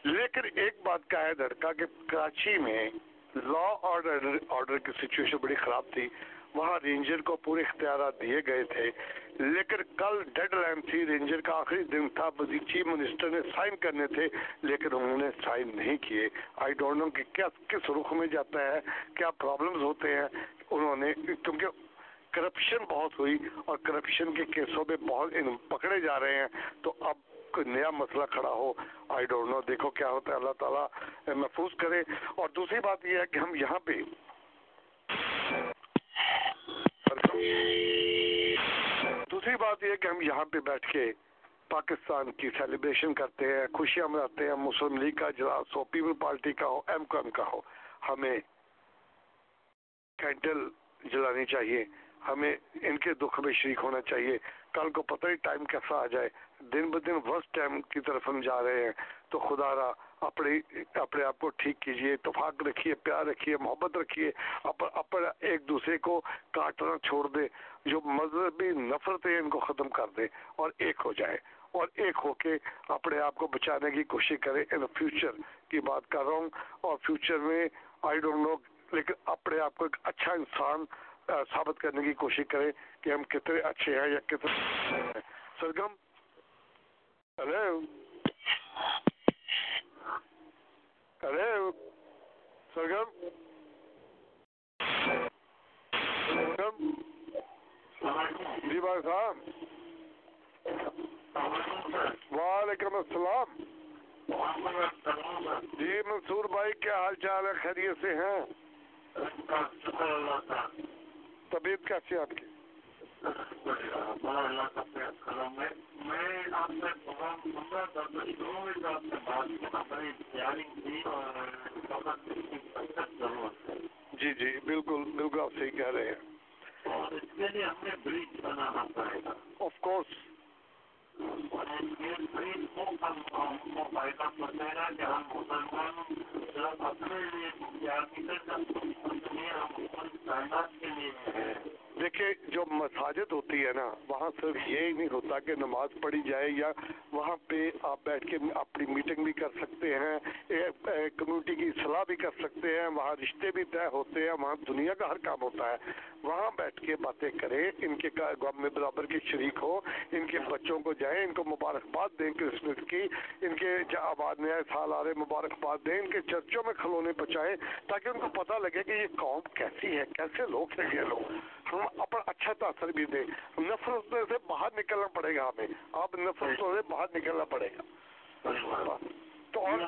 لیکن ایک بات کا ہے دھڑکا کہ کراچی میں لا آرڈر آرڈر کی سچویشن بڑی خراب تھی۔ وہاں رینجر کو پورے اختیارات دیے گئے تھے۔ لیکن کل ڈیڈ لائن تھی، رینجر کا آخری دن تھا بزی چیف منسٹر نے سائن کرنے تھے، لیکن انہوں نے سائن نہیں کیے۔ آئی ڈونٹ نو کہ کیا، کس رخ میں جاتا ہے، کیا پرابلمز ہوتے ہیں۔ انہوں نے، کیونکہ کرپشن بہت ہوئی اور کرپشن کے کیسوں میں بہت پکڑے جا رہے ہیں، تو اب کوئی نیا مسئلہ کھڑا ہو۔ آئی ڈونٹ نو دیکھو کیا ہوتا ہے، اللہ تعالیٰ محفوظ کرے۔ اور دوسری بات یہ ہے کہ ہم یہاں پہ دوسری بات یہ کہ ہم یہاں پہ بیٹھ کے پاکستان کی سیلیبریشن کرتے ہیں، خوشیاں مناتے ہیں، مسلم لیگ کا اجلاس ہو پیپل پارٹی کا ہو ایم کو ایم کا ہو، ہمیں کینڈل جلانی چاہیے، ہمیں ان کے دکھ میں شریک ہونا چاہیے۔ کل کو پتہ ہی ٹائم کیسا آ جائے۔ دن بدن ورسٹ ٹائم کی طرف ہم جا رہے ہیں۔ تو خدا را اپنے اپنے آپ کو ٹھیک کیجیے اتفاق رکھیے پیار رکھیے محبت رکھیے اپنے ایک دوسرے کو کاٹنا چھوڑ دیں جو مذہبی نفرت ہے ان کو ختم کر دیں اور ایک ہو جائیں اور ایک ہو کے اپنے آپ کو بچانے کی کوشش کریں ان فیوچر کی بات کر رہا ہوں اور فیوچر میں آئی ڈونٹ نو لیکن اپنے آپ کو ایک اچھا انسان ثابت کرنے کی کوشش کریں کہ ہم کتنے اچھے ہیں یا کتنے سرگم ہلو ارے سرگم سرگم جی بھائی صاحب وعلیکم السلام جی منصور بھائی کیا حال چال ہے خیریت سے ہیں طبیعت کیسی ہے آپ کی ہے میں آپ سے جی جی بالکل بالکل آپ صحیح کہہ رہے ہیں۔ اور اس کے لیے ہمیں بنانا پڑے گا آف کورس مسلمان اپنے ہیں دیکھیں، جو مساجد ہوتی ہے نا، وہاں صرف یہ نہیں ہوتا کہ نماز پڑھی جائے یا وہاں پہ آپ بیٹھ کے اپنی میٹنگ بھی کر سکتے ہیں کمیونٹی کی صلاح بھی کر سکتے ہیں، وہاں رشتے بھی طے ہوتے ہیں، وہاں دنیا کا ہر کام ہوتا ہے۔ وہاں بیٹھ کے باتیں کریں، ان کے غم میں برابر کے شریک ہو، ان کے بچوں کو جائیں، ان کو مبارکباد دیں کرسمس کی، ان کے آباد آئے، سال آ رہے، مبارکباد دیں، ان کے چرچوں میں کھلونے پہنچائیں، تاکہ ان کو پتہ لگے کہ یہ قوم کیسی ہے، کیسے لوگ ہیں یہ لوگ۔ ہم اپنا اچھا تاثر بھی دے۔ نفرت سے باہر نکلنا پڑے گا ہمیں۔ آپ نفرت سے باہر نکلنا پڑے گا۔ تو اور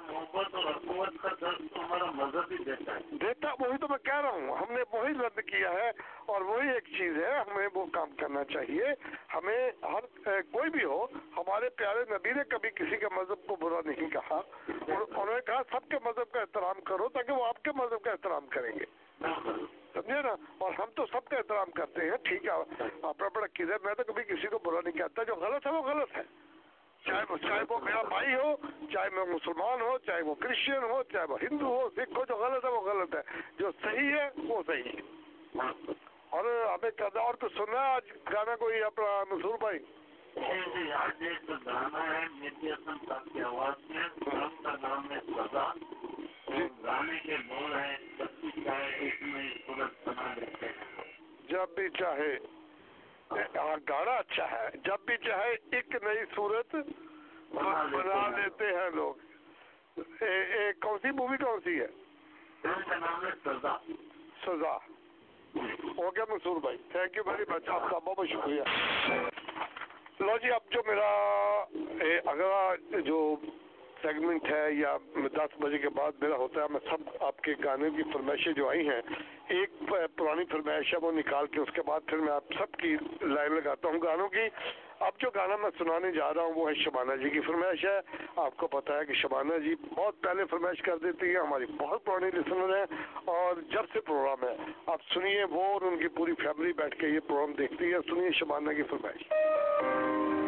دیتا وہی تو میں کہہ رہا ہوں۔ ہم نے وہی رد کیا ہے اور وہی ایک چیز ہے۔ ہمیں وہ کام کرنا چاہیے۔ ہمیں ہر کوئی بھی ہو ہمارے پیارے نبی نے کبھی کسی کے مذہب کو برا نہیں کہا۔ انہوں نے کہا سب کے مذہب کا احترام کرو تاکہ وہ آپ کے مذہب کا احترام کریں گے۔ سمجھے نا اور ہم تو سب کا احترام کرتے ہیں، ٹھیک ہے اپنا اپنا کدھر میں تو کبھی کسی کو برا نہیں کہتا، جو غلط ہے وہ غلط ہے۔ چاہے چاہے وہ میرا بھائی ہو، چاہے میں مسلمان ہو چاہے وہ کرسچن ہو چاہے وہ ہندو ہو، سکھ ہو، جو غلط ہے وہ غلط ہے۔ جو صحیح ہے وہ صحیح ہے۔ اور ہمیں کہتا اور تو سنا ہے آج گانا کوئی اپنا منصور بھائی؟ جی آج ایک گانا ہے جب بھی چاہے ہاں گانا اچھا ہے۔ جب بھی چاہے، ایک نئی صورت بنا لیتے ہیں لوگ۔ کون سی مووی کون سی ہے؟ سزا۔ اوکے منصور بھائی۔ تھینک یو ویری مچ آپ کا بہت بہت شکریہ۔ لو جی اب جو میرا اگلا جو سیگمنٹ ہے یا دس بجے کے بعد میرا ہوتا ہے، میں سب آپ کے گانے کی فرمائشیں جو آئی ہیں، ایک پرانی فرمائش ہے، وہ نکال کے اس کے بعد پھر میں آپ سب کی لائن لگاتا ہوں گانوں کی۔ اب جو گانا میں سنانے جا رہا ہوں، وہ ہے شبانہ جی کی فرمائش ہے۔ آپ کو پتا ہے کہ شبانہ جی بہت پہلے فرمائش کر دیتی ہیں، ہماری بہت پرانی لسنر ہیں اور جب سے پروگرام ہے، آپ سنیے وہ اور ان کی پوری فیملی بیٹھ کے یہ پروگرام دیکھتی ہے سنیے شبانہ کی فرمائش۔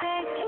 back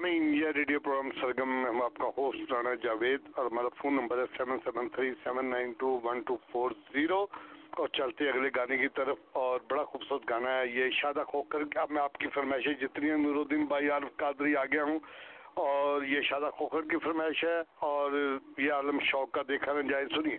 سامعین یہ ریڈیو پروگرام سرگم میں ہم آپ کا ہوسٹ رانا جاوید اور ہمارا فون نمبر ہے seven seven three seven nine two one two four zero اور چلتے اگلے گانے کی طرف اور بڑا خوبصورت گانا ہے یہ شادہ کھوکر اب میں آپ کی فرمائشیں جتنی ہیں نور الدین بھائی، عارف قادری آ گیا ہوں اور یہ شادہ کھوکر کی فرمائش ہے اور یہ عالم شوق کا دیکھا نہ جائے، سنیے۔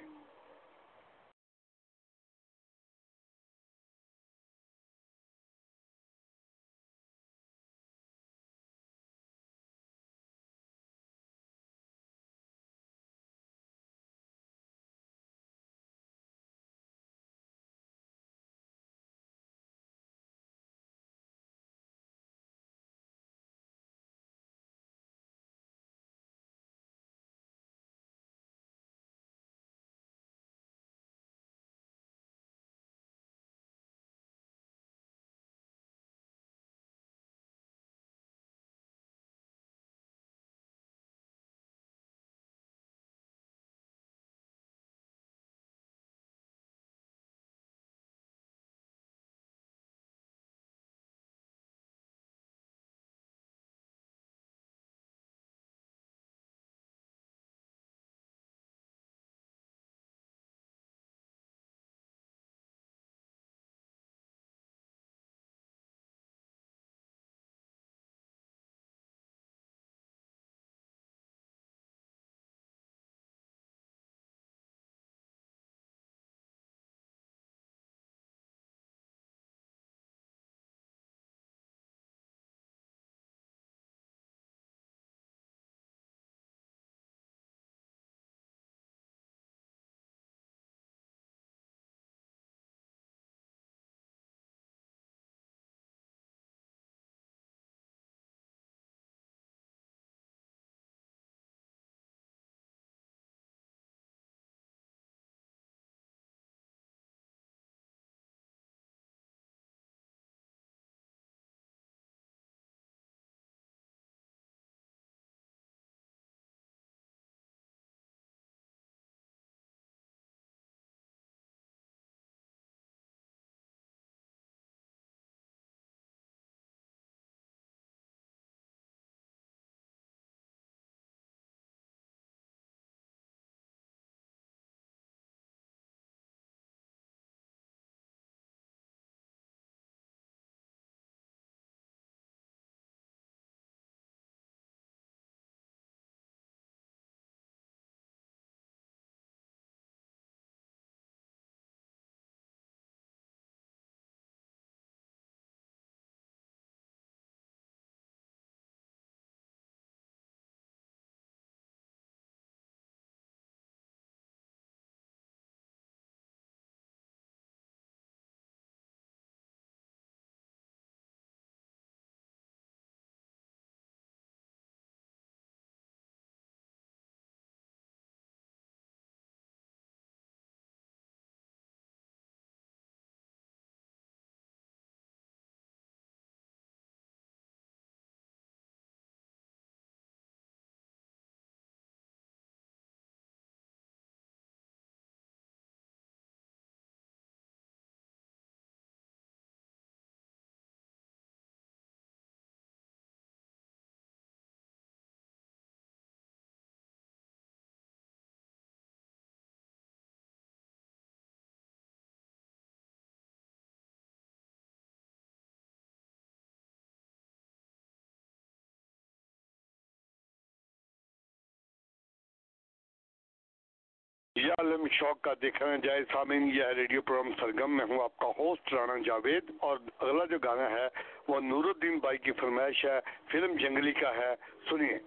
عالم شوق کا دیکھنا جائے سامعین، یہ ریڈیو پروگرام سرگم میں ہوں آپ کا ہوسٹ رانا جاوید اور اگلا جو گانا ہے وہ نور الدین بھائی کی فرمائش ہے۔ فلم جنگلی کا ہے۔ سنیے۔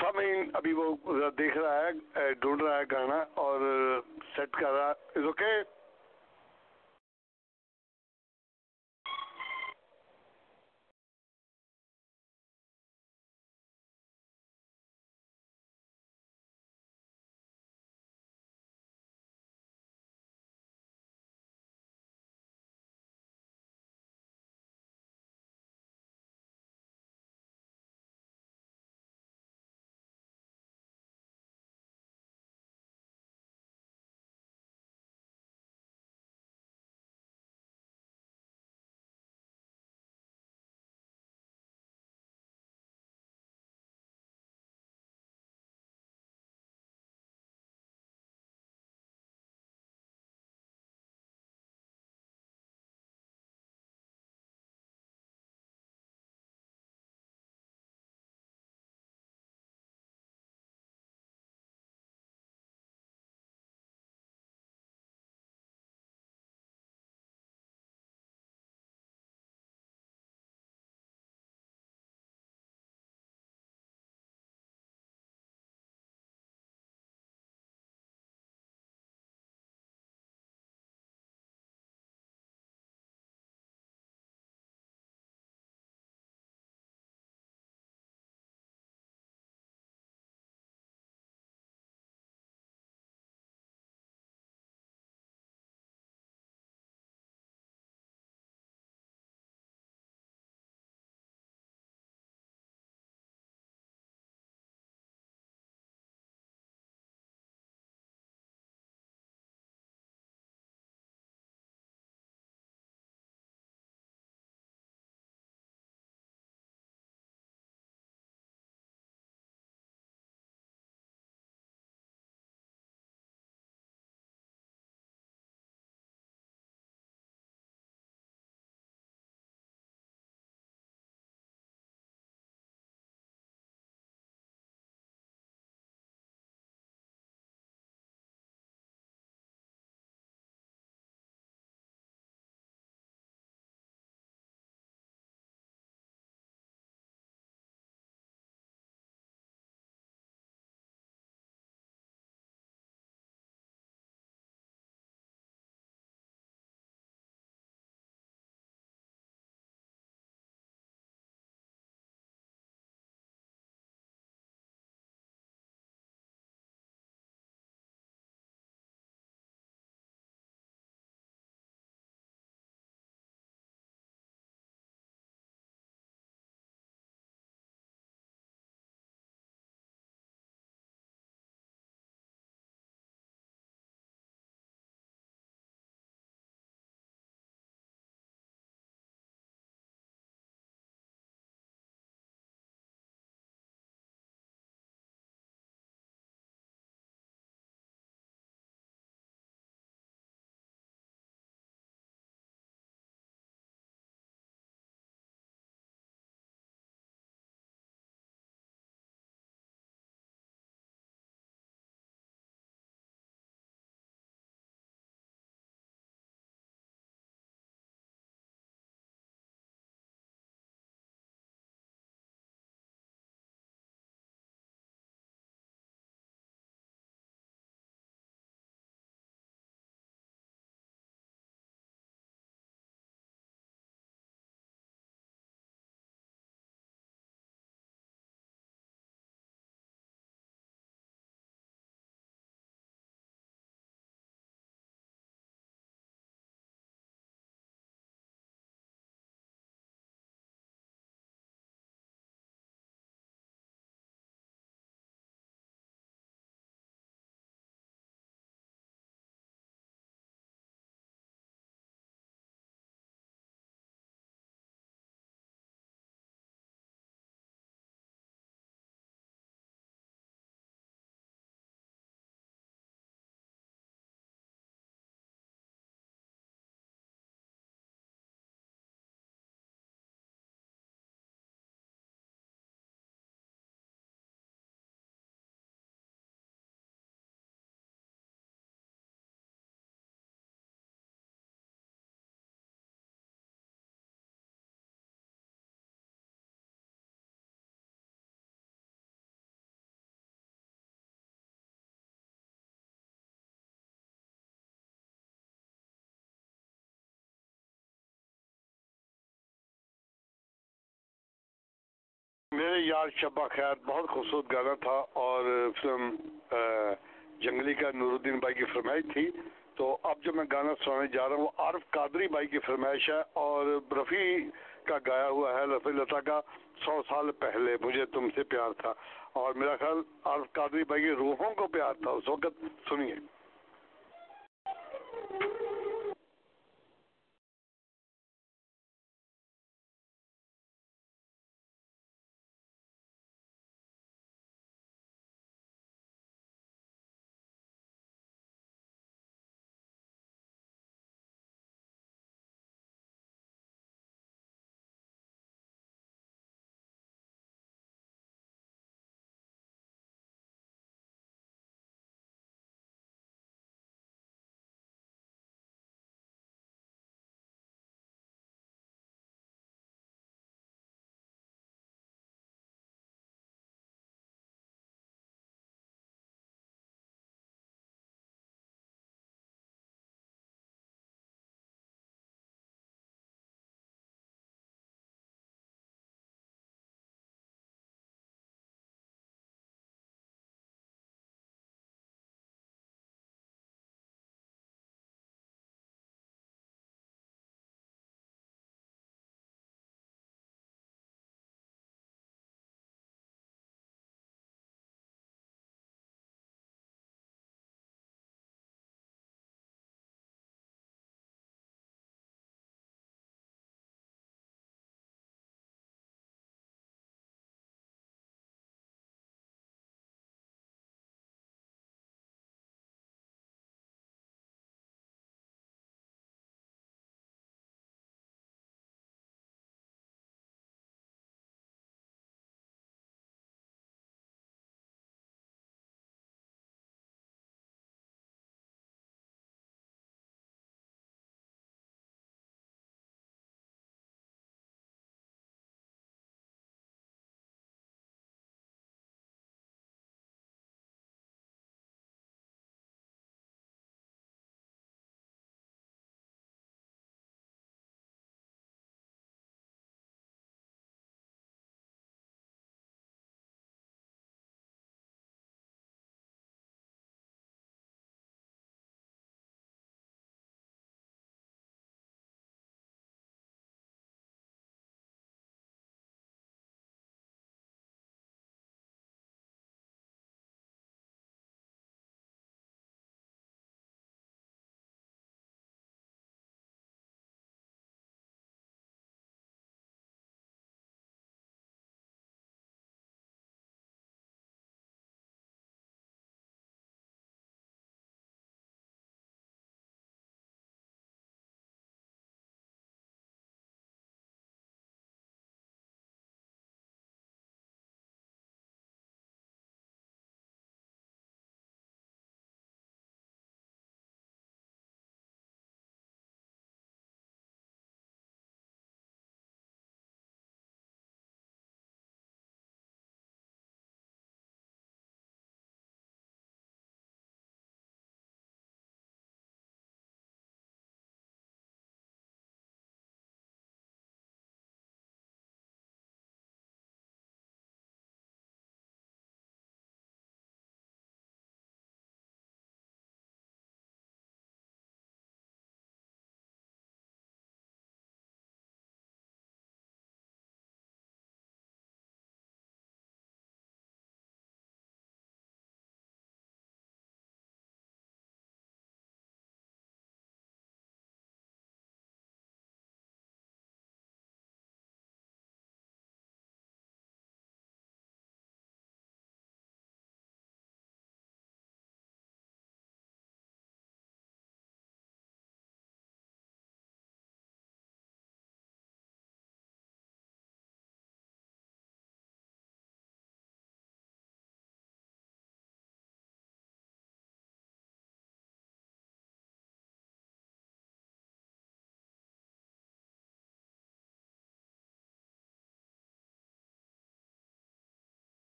سامعین، ابھی وہ دیکھ رہا ہے، ڈھونڈ رہا ہے گانا اور سیٹ کر رہا۔ ہے میرے یار شبہ خیر بہت خوبصورت گانا تھا اور فلم جنگلی کا نور الدین بھائی کی فرمائش تھی۔ تو اب جو میں گانا سنانے جا رہا ہوں، وہ عارف قادری بھائی کی فرمائش ہے اور رفیع کا گایا ہوا ہے، رفیع لتا کا، سو سال پہلے۔ مجھے تم سے پیار تھا اور میرا خیال عارف قادری بھائی کی روحوں کو پیار تھا۔ اس وقت سنیے۔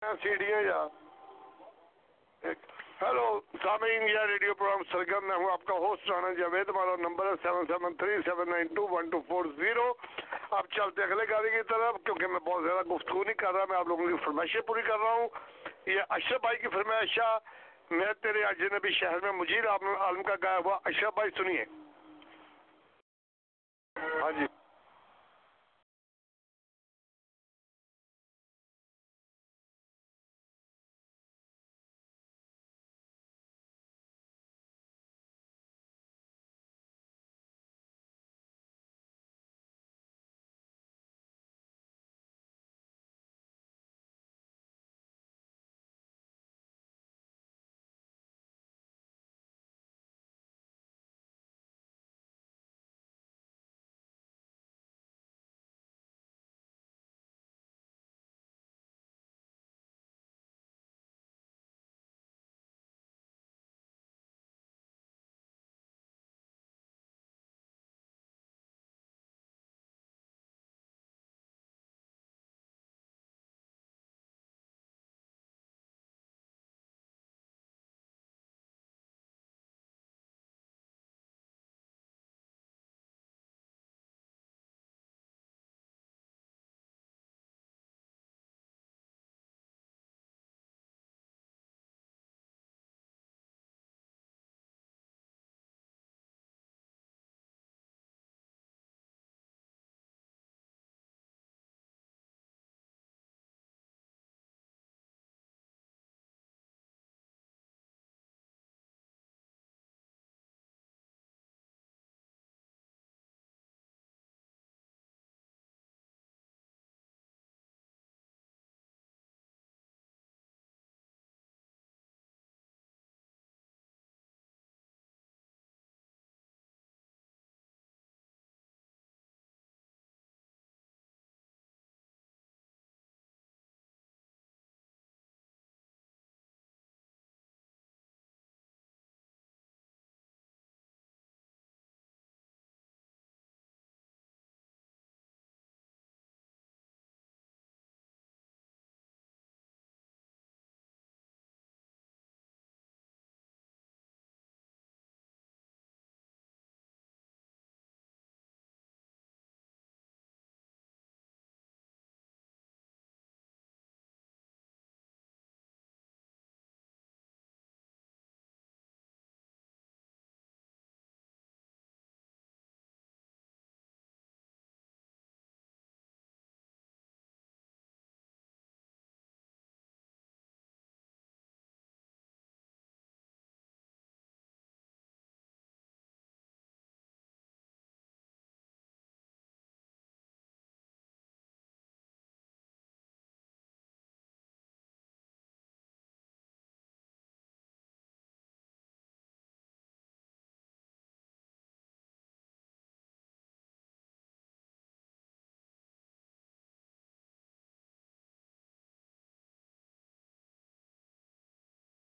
سیڑھیاں یا ہیلو سامعین یا ریڈیو پروگرام سرگرم میں ہوں آپ کا ہوسٹ رانا جاوید ہمارا نمبر ہے seven seven three seven nine two one two four zero اب چلتے اگلے گانے کی طرف کیونکہ میں بہت زیادہ گفتگو نہیں کر رہا میں آپ لوگوں کی فرمائشیں پوری کر رہا ہوں یہ اشرف بھائی کی فرمائشہ میں تیرے اجنبی شہر میں مجیر عالم کا گایا ہوا اشرف بھائی سنیے ہاں جی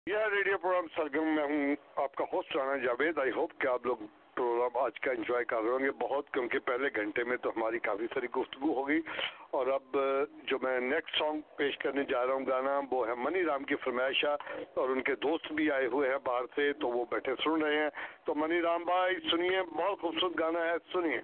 یہ ریڈیو پروگرام سرگم میں ہوں، آپ کا host Rana Javed. I hope کہ آپ لوگ پروگرام آج کا انجوائے کر رہے ہوں گے. بہت، کیونکہ پہلے گھنٹے میں تو ہماری کافی ساری گفتگو ہوگی. اور اب جو میں نیکسٹ سانگ پیش کرنے جا رہا ہوں گانا، وہ ہے منی رام کی فرمائشہ اور ان کے دوست بھی آئے ہوئے ہیں باہر سے، تو وہ بیٹھے سن رہے ہیں. تو منی رام بھائی، سنیے، بہت خوبصورت گانا ہے. سنیے.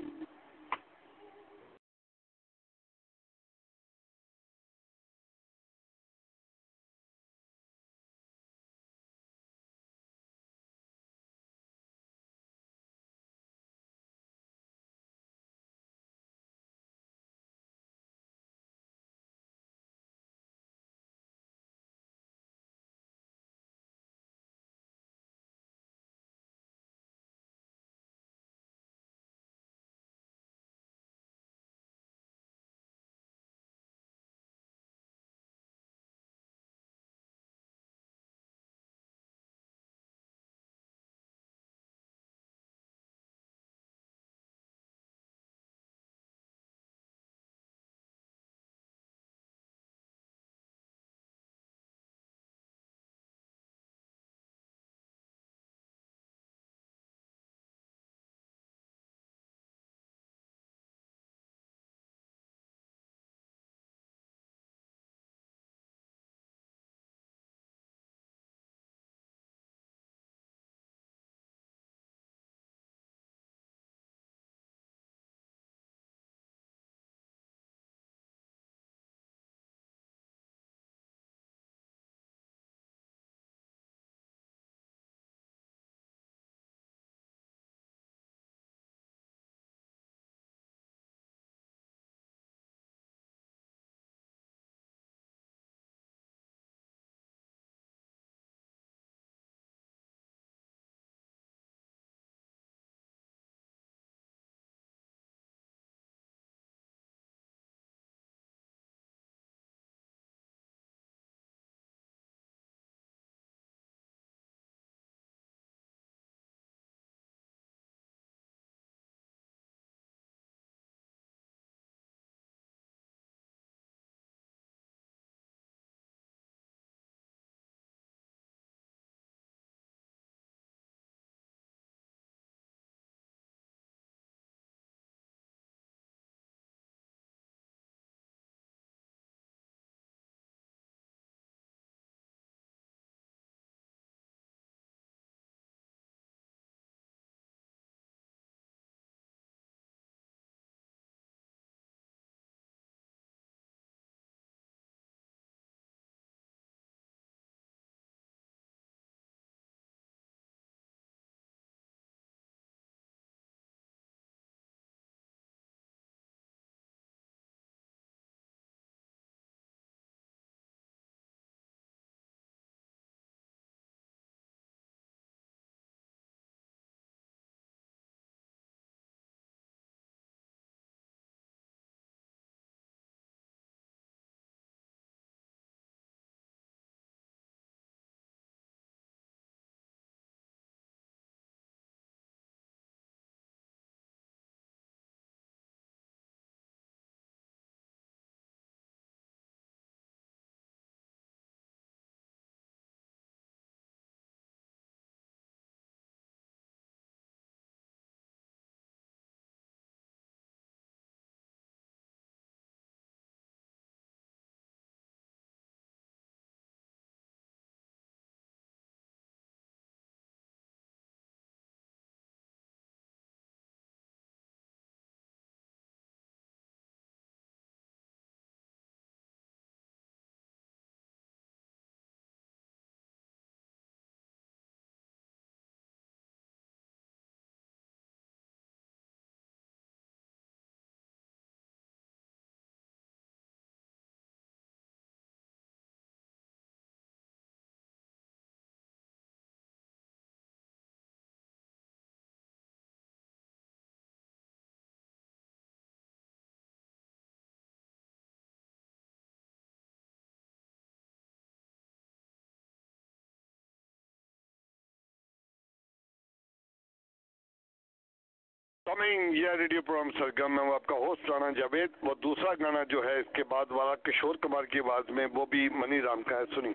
کمنگ یہ ریڈیو پروگرام سرگم میں وہ آپ کا ہوسٹ رانا جاوید وہ دوسرا گانا جو ہے اس کے بعد والا کشور کمار کی آواز میں وہ بھی منی رام کا ہے سنی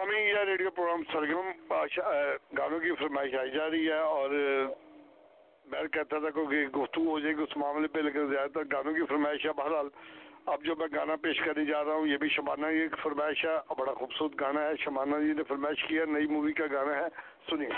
سامعین یہ ریڈیو پروگرام سرگرم گانوں کی فرمائش آئی جا رہی ہے اور میں کہتا تھا کہ گفتگو ہو جائے گی، اس معاملے پہ، لیکن زیادہ تر گانوں کی فرمائش ہے۔ بہرحال، اب جو میں گانا پیش کرنے جا رہا ہوں، یہ بھی شمانہ کی فرمائش ہے۔ بڑا خوبصورت گانا ہے۔ شمانہ جی نے فرمائش کیا نئی مووی کا گانا ہے۔ سنیے۔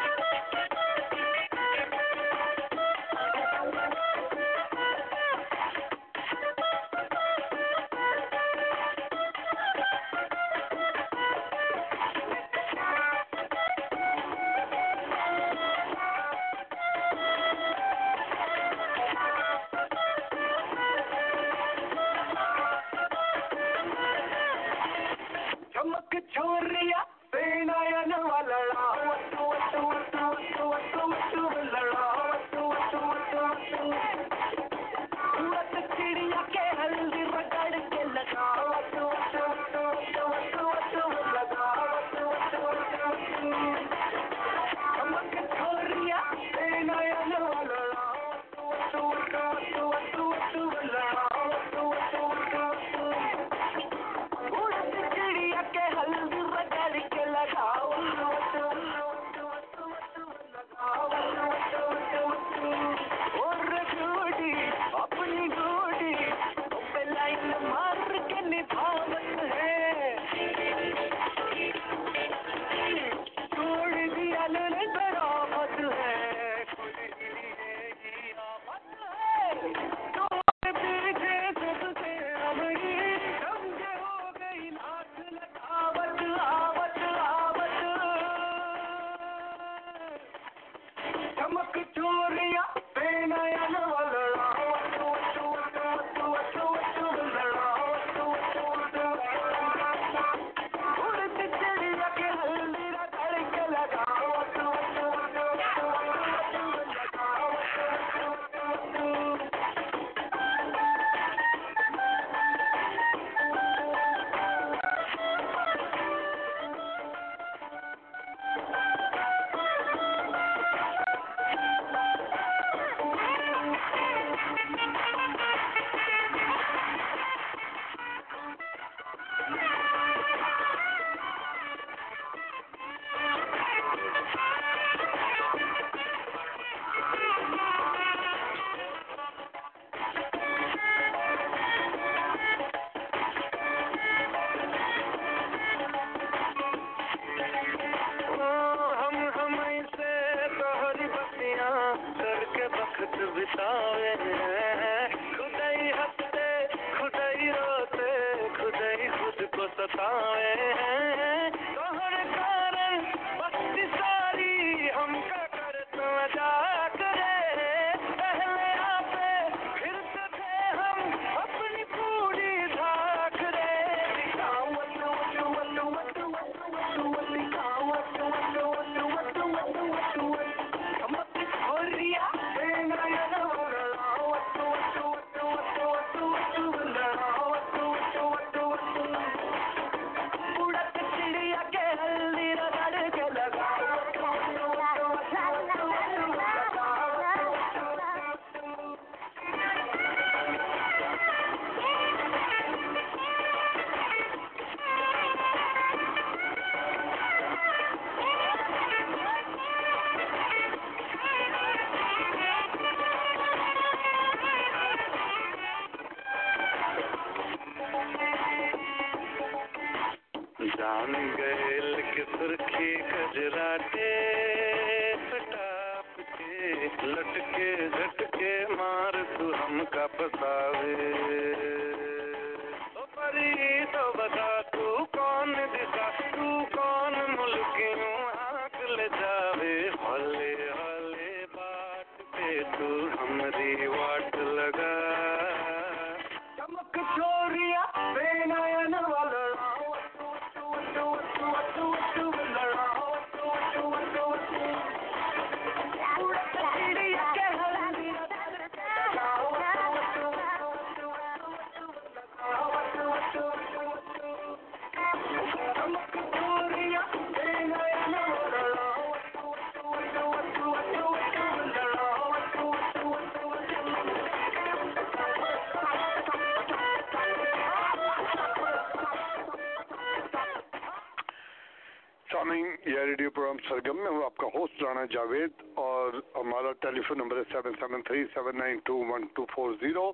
ہے جاوید اور ہمارا ٹیلی فون نمبر ہے seven seven three seven nine two one two four zero.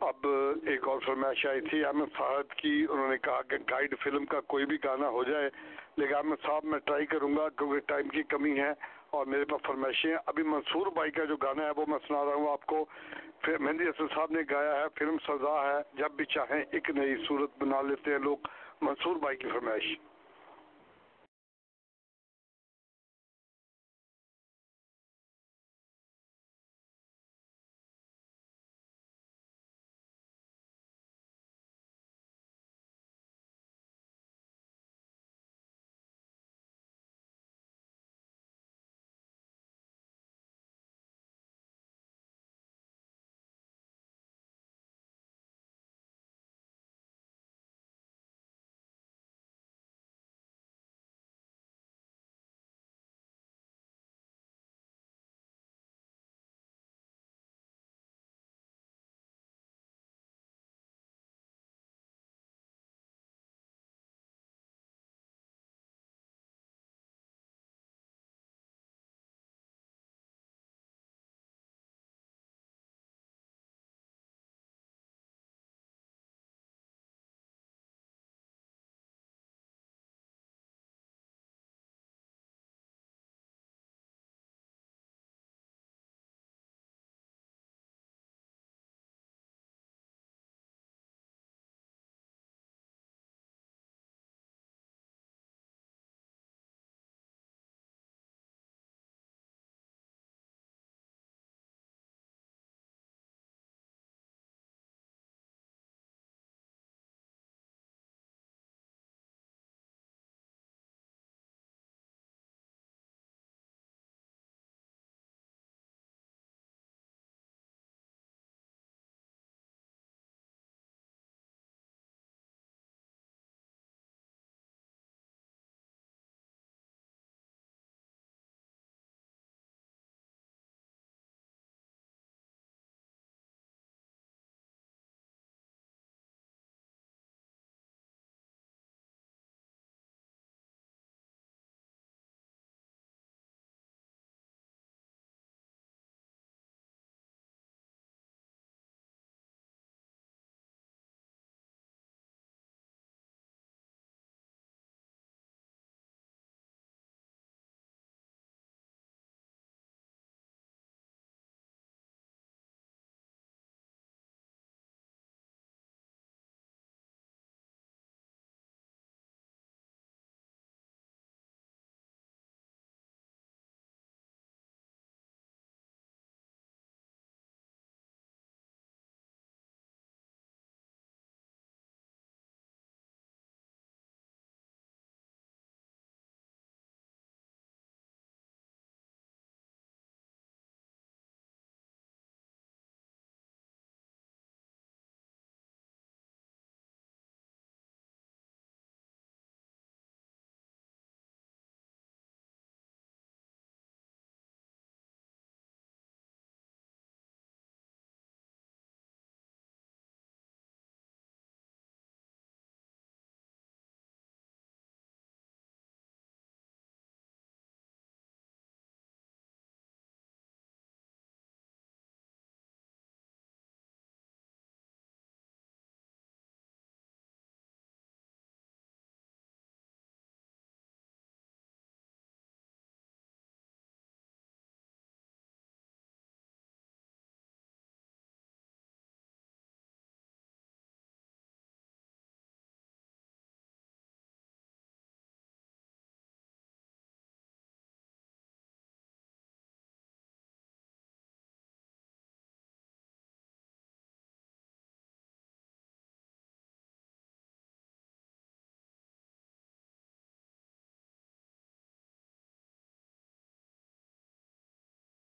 اب ایک اور فرمائش آئی تھی، احمد صاحب کی، انہوں نے کہا کہ گائیڈ فلم کا کوئی بھی گانا ہو جائے، لیکن احمد صاحب میں ٹرائی کروں گا کیونکہ ٹائم کی کمی ہے اور میرے پاس فرمائشیں ہیں۔ ابھی منصور بھائی کا جو گانا ہے وہ میں سنا رہا ہوں آپ کو۔ مہندی حسن صاحب نے گایا ہے فلم سزا ہے، جب بھی چاہیں ایک نئی صورت بنا لیتے ہیں لوگ۔ منصور بھائی کی فرمائش۔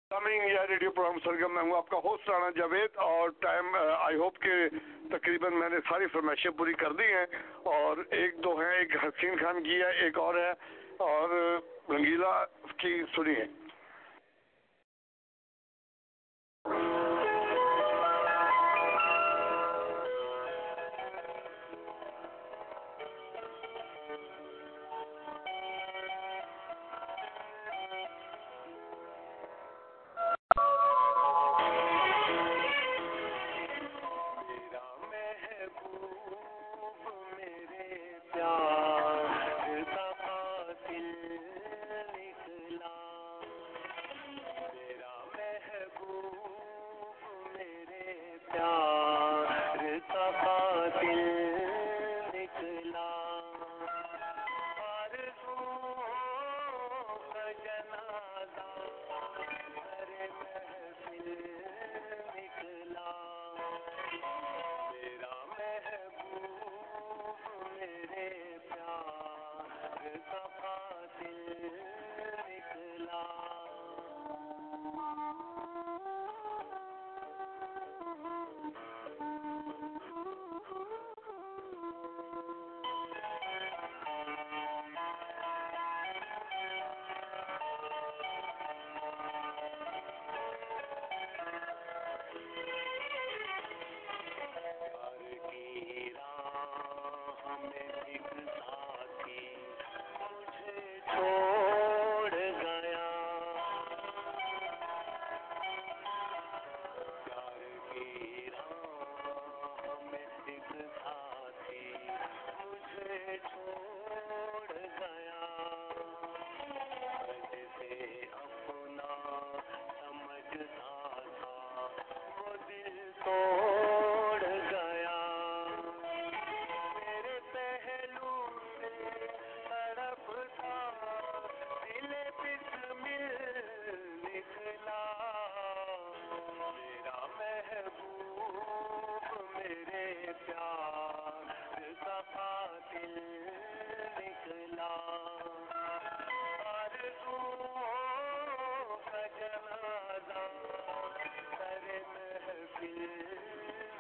سامعین یا ریڈیو پروگرام سرگم میں ہوں آپ کا ہوسٹ رانا جاوید اور ٹائم آئی ہوپ کہ تقریباً میں نے ساری فرمائشیں پوری کر دی ہیں اور ایک دو ہیں، ایک حسین خان کی ہے، ایک اور ہے اور uh, رنگیلا کی سنی ہے۔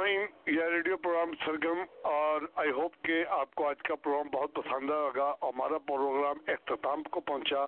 سامعین یہ ریڈیو پروگرام سرگم اور آئی ہوپ کہ آپ کو آج کا پروگرام بہت پسند آگا ہمارا پروگرام اختتام کو پہنچا۔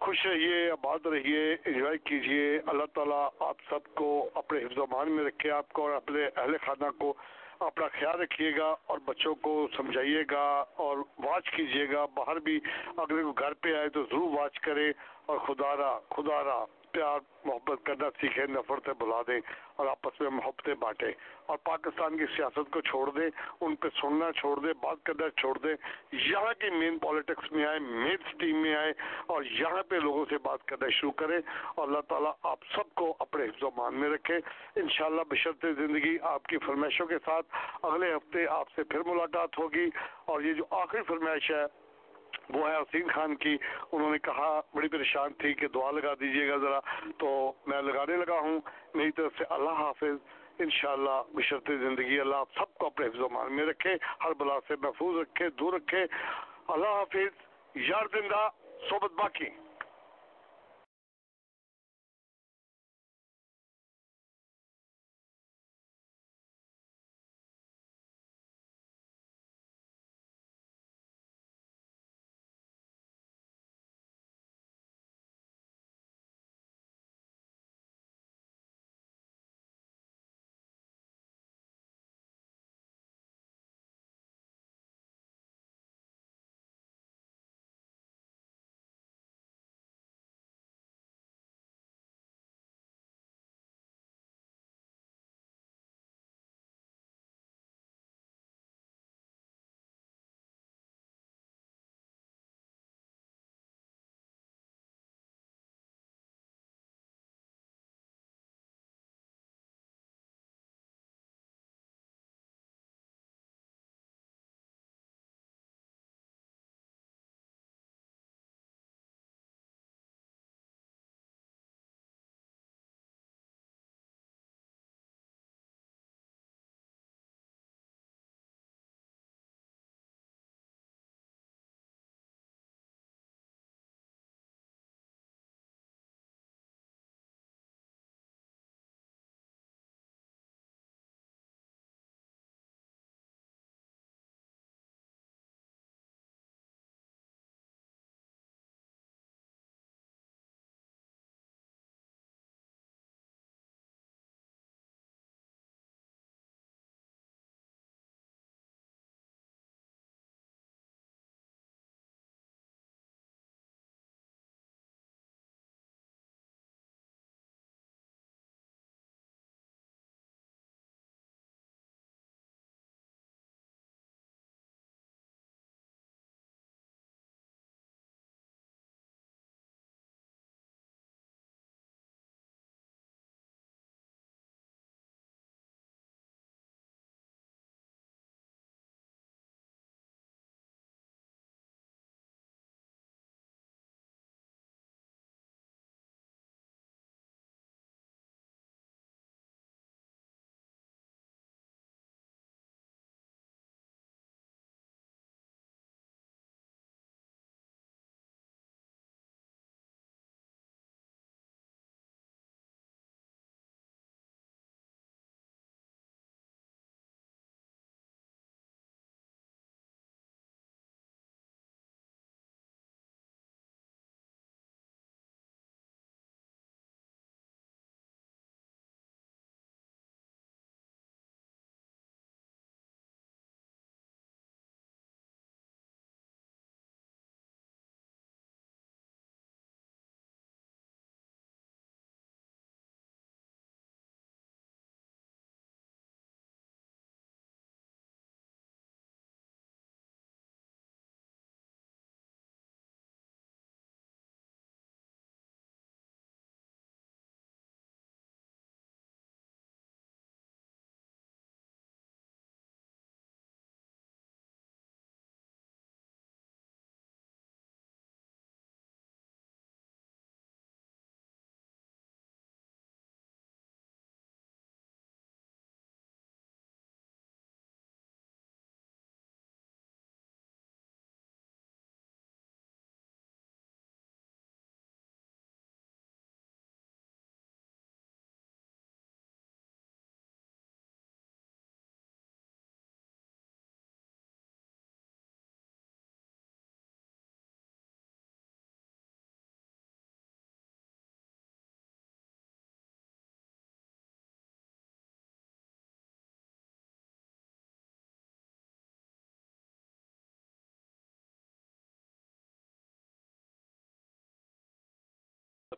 خوش رہیے، آباد رہیے انجوائے کیجیے۔ اللہ تعالیٰ آپ سب کو اپنے حفظ و مان میں رکھے، آپ کو اور اپنے اہل خانہ کو اپنا خیال رکھیے گا اور بچوں کو سمجھائیے گا اور واچ کیجیے گا۔ باہر بھی اگر گھر پہ آئے تو ضرور واچ کرے اور خدا را خدا را پیار محبت کرنا سیکھیں، نفرتیں بلا دیں اور آپس میں محبتیں بانٹیں۔ اور پاکستان کی سیاست کو چھوڑ دیں، ان پہ سننا چھوڑ دیں، بات کرنا چھوڑ دیں۔ یہاں کی مین پالیٹکس میں آئے مین سٹیم میں آئے اور یہاں پہ لوگوں سے بات کرنا شروع کریں۔ اور اللہ تعالیٰ آپ سب کو اپنے حفظ و مان میں رکھے۔ انشاءاللہ بشرط زندگی آپ کی فرمائشوں کے ساتھ اگلے ہفتے آپ سے پھر ملاقات ہوگی۔ اور یہ جو آخری فرمائش ہے وہ ہے حسین خان کی۔ انہوں نے کہا، بڑی پریشان تھی کہ دعا لگا دیجیے گا ذرا۔ تو میں لگانے لگا ہوں۔ میری طرف سے اللہ حافظ۔ انشاءاللہ بشرط زندگی، اللہ آپ سب کو اپنے حفظ و مان میں رکھے، ہر بلا سے محفوظ رکھے، دور رکھے۔ اللہ حافظ، یار زندہ، صحبت باقی۔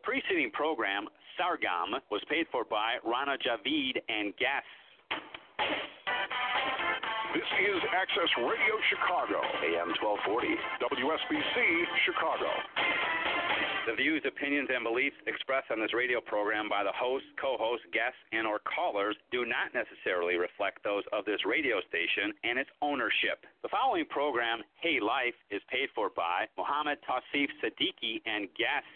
Preceding program, Sargam, was paid for by Rana Javid and guests. This is Access Radio Chicago, AM 1240, WSBC Chicago. The views, opinions, and beliefs expressed on this radio program by the host, co-host, guests, and or callers do not necessarily reflect those of this radio station and its ownership. The following program, Hey Life, is paid for by Mohammed Tausif Siddiqui and guests.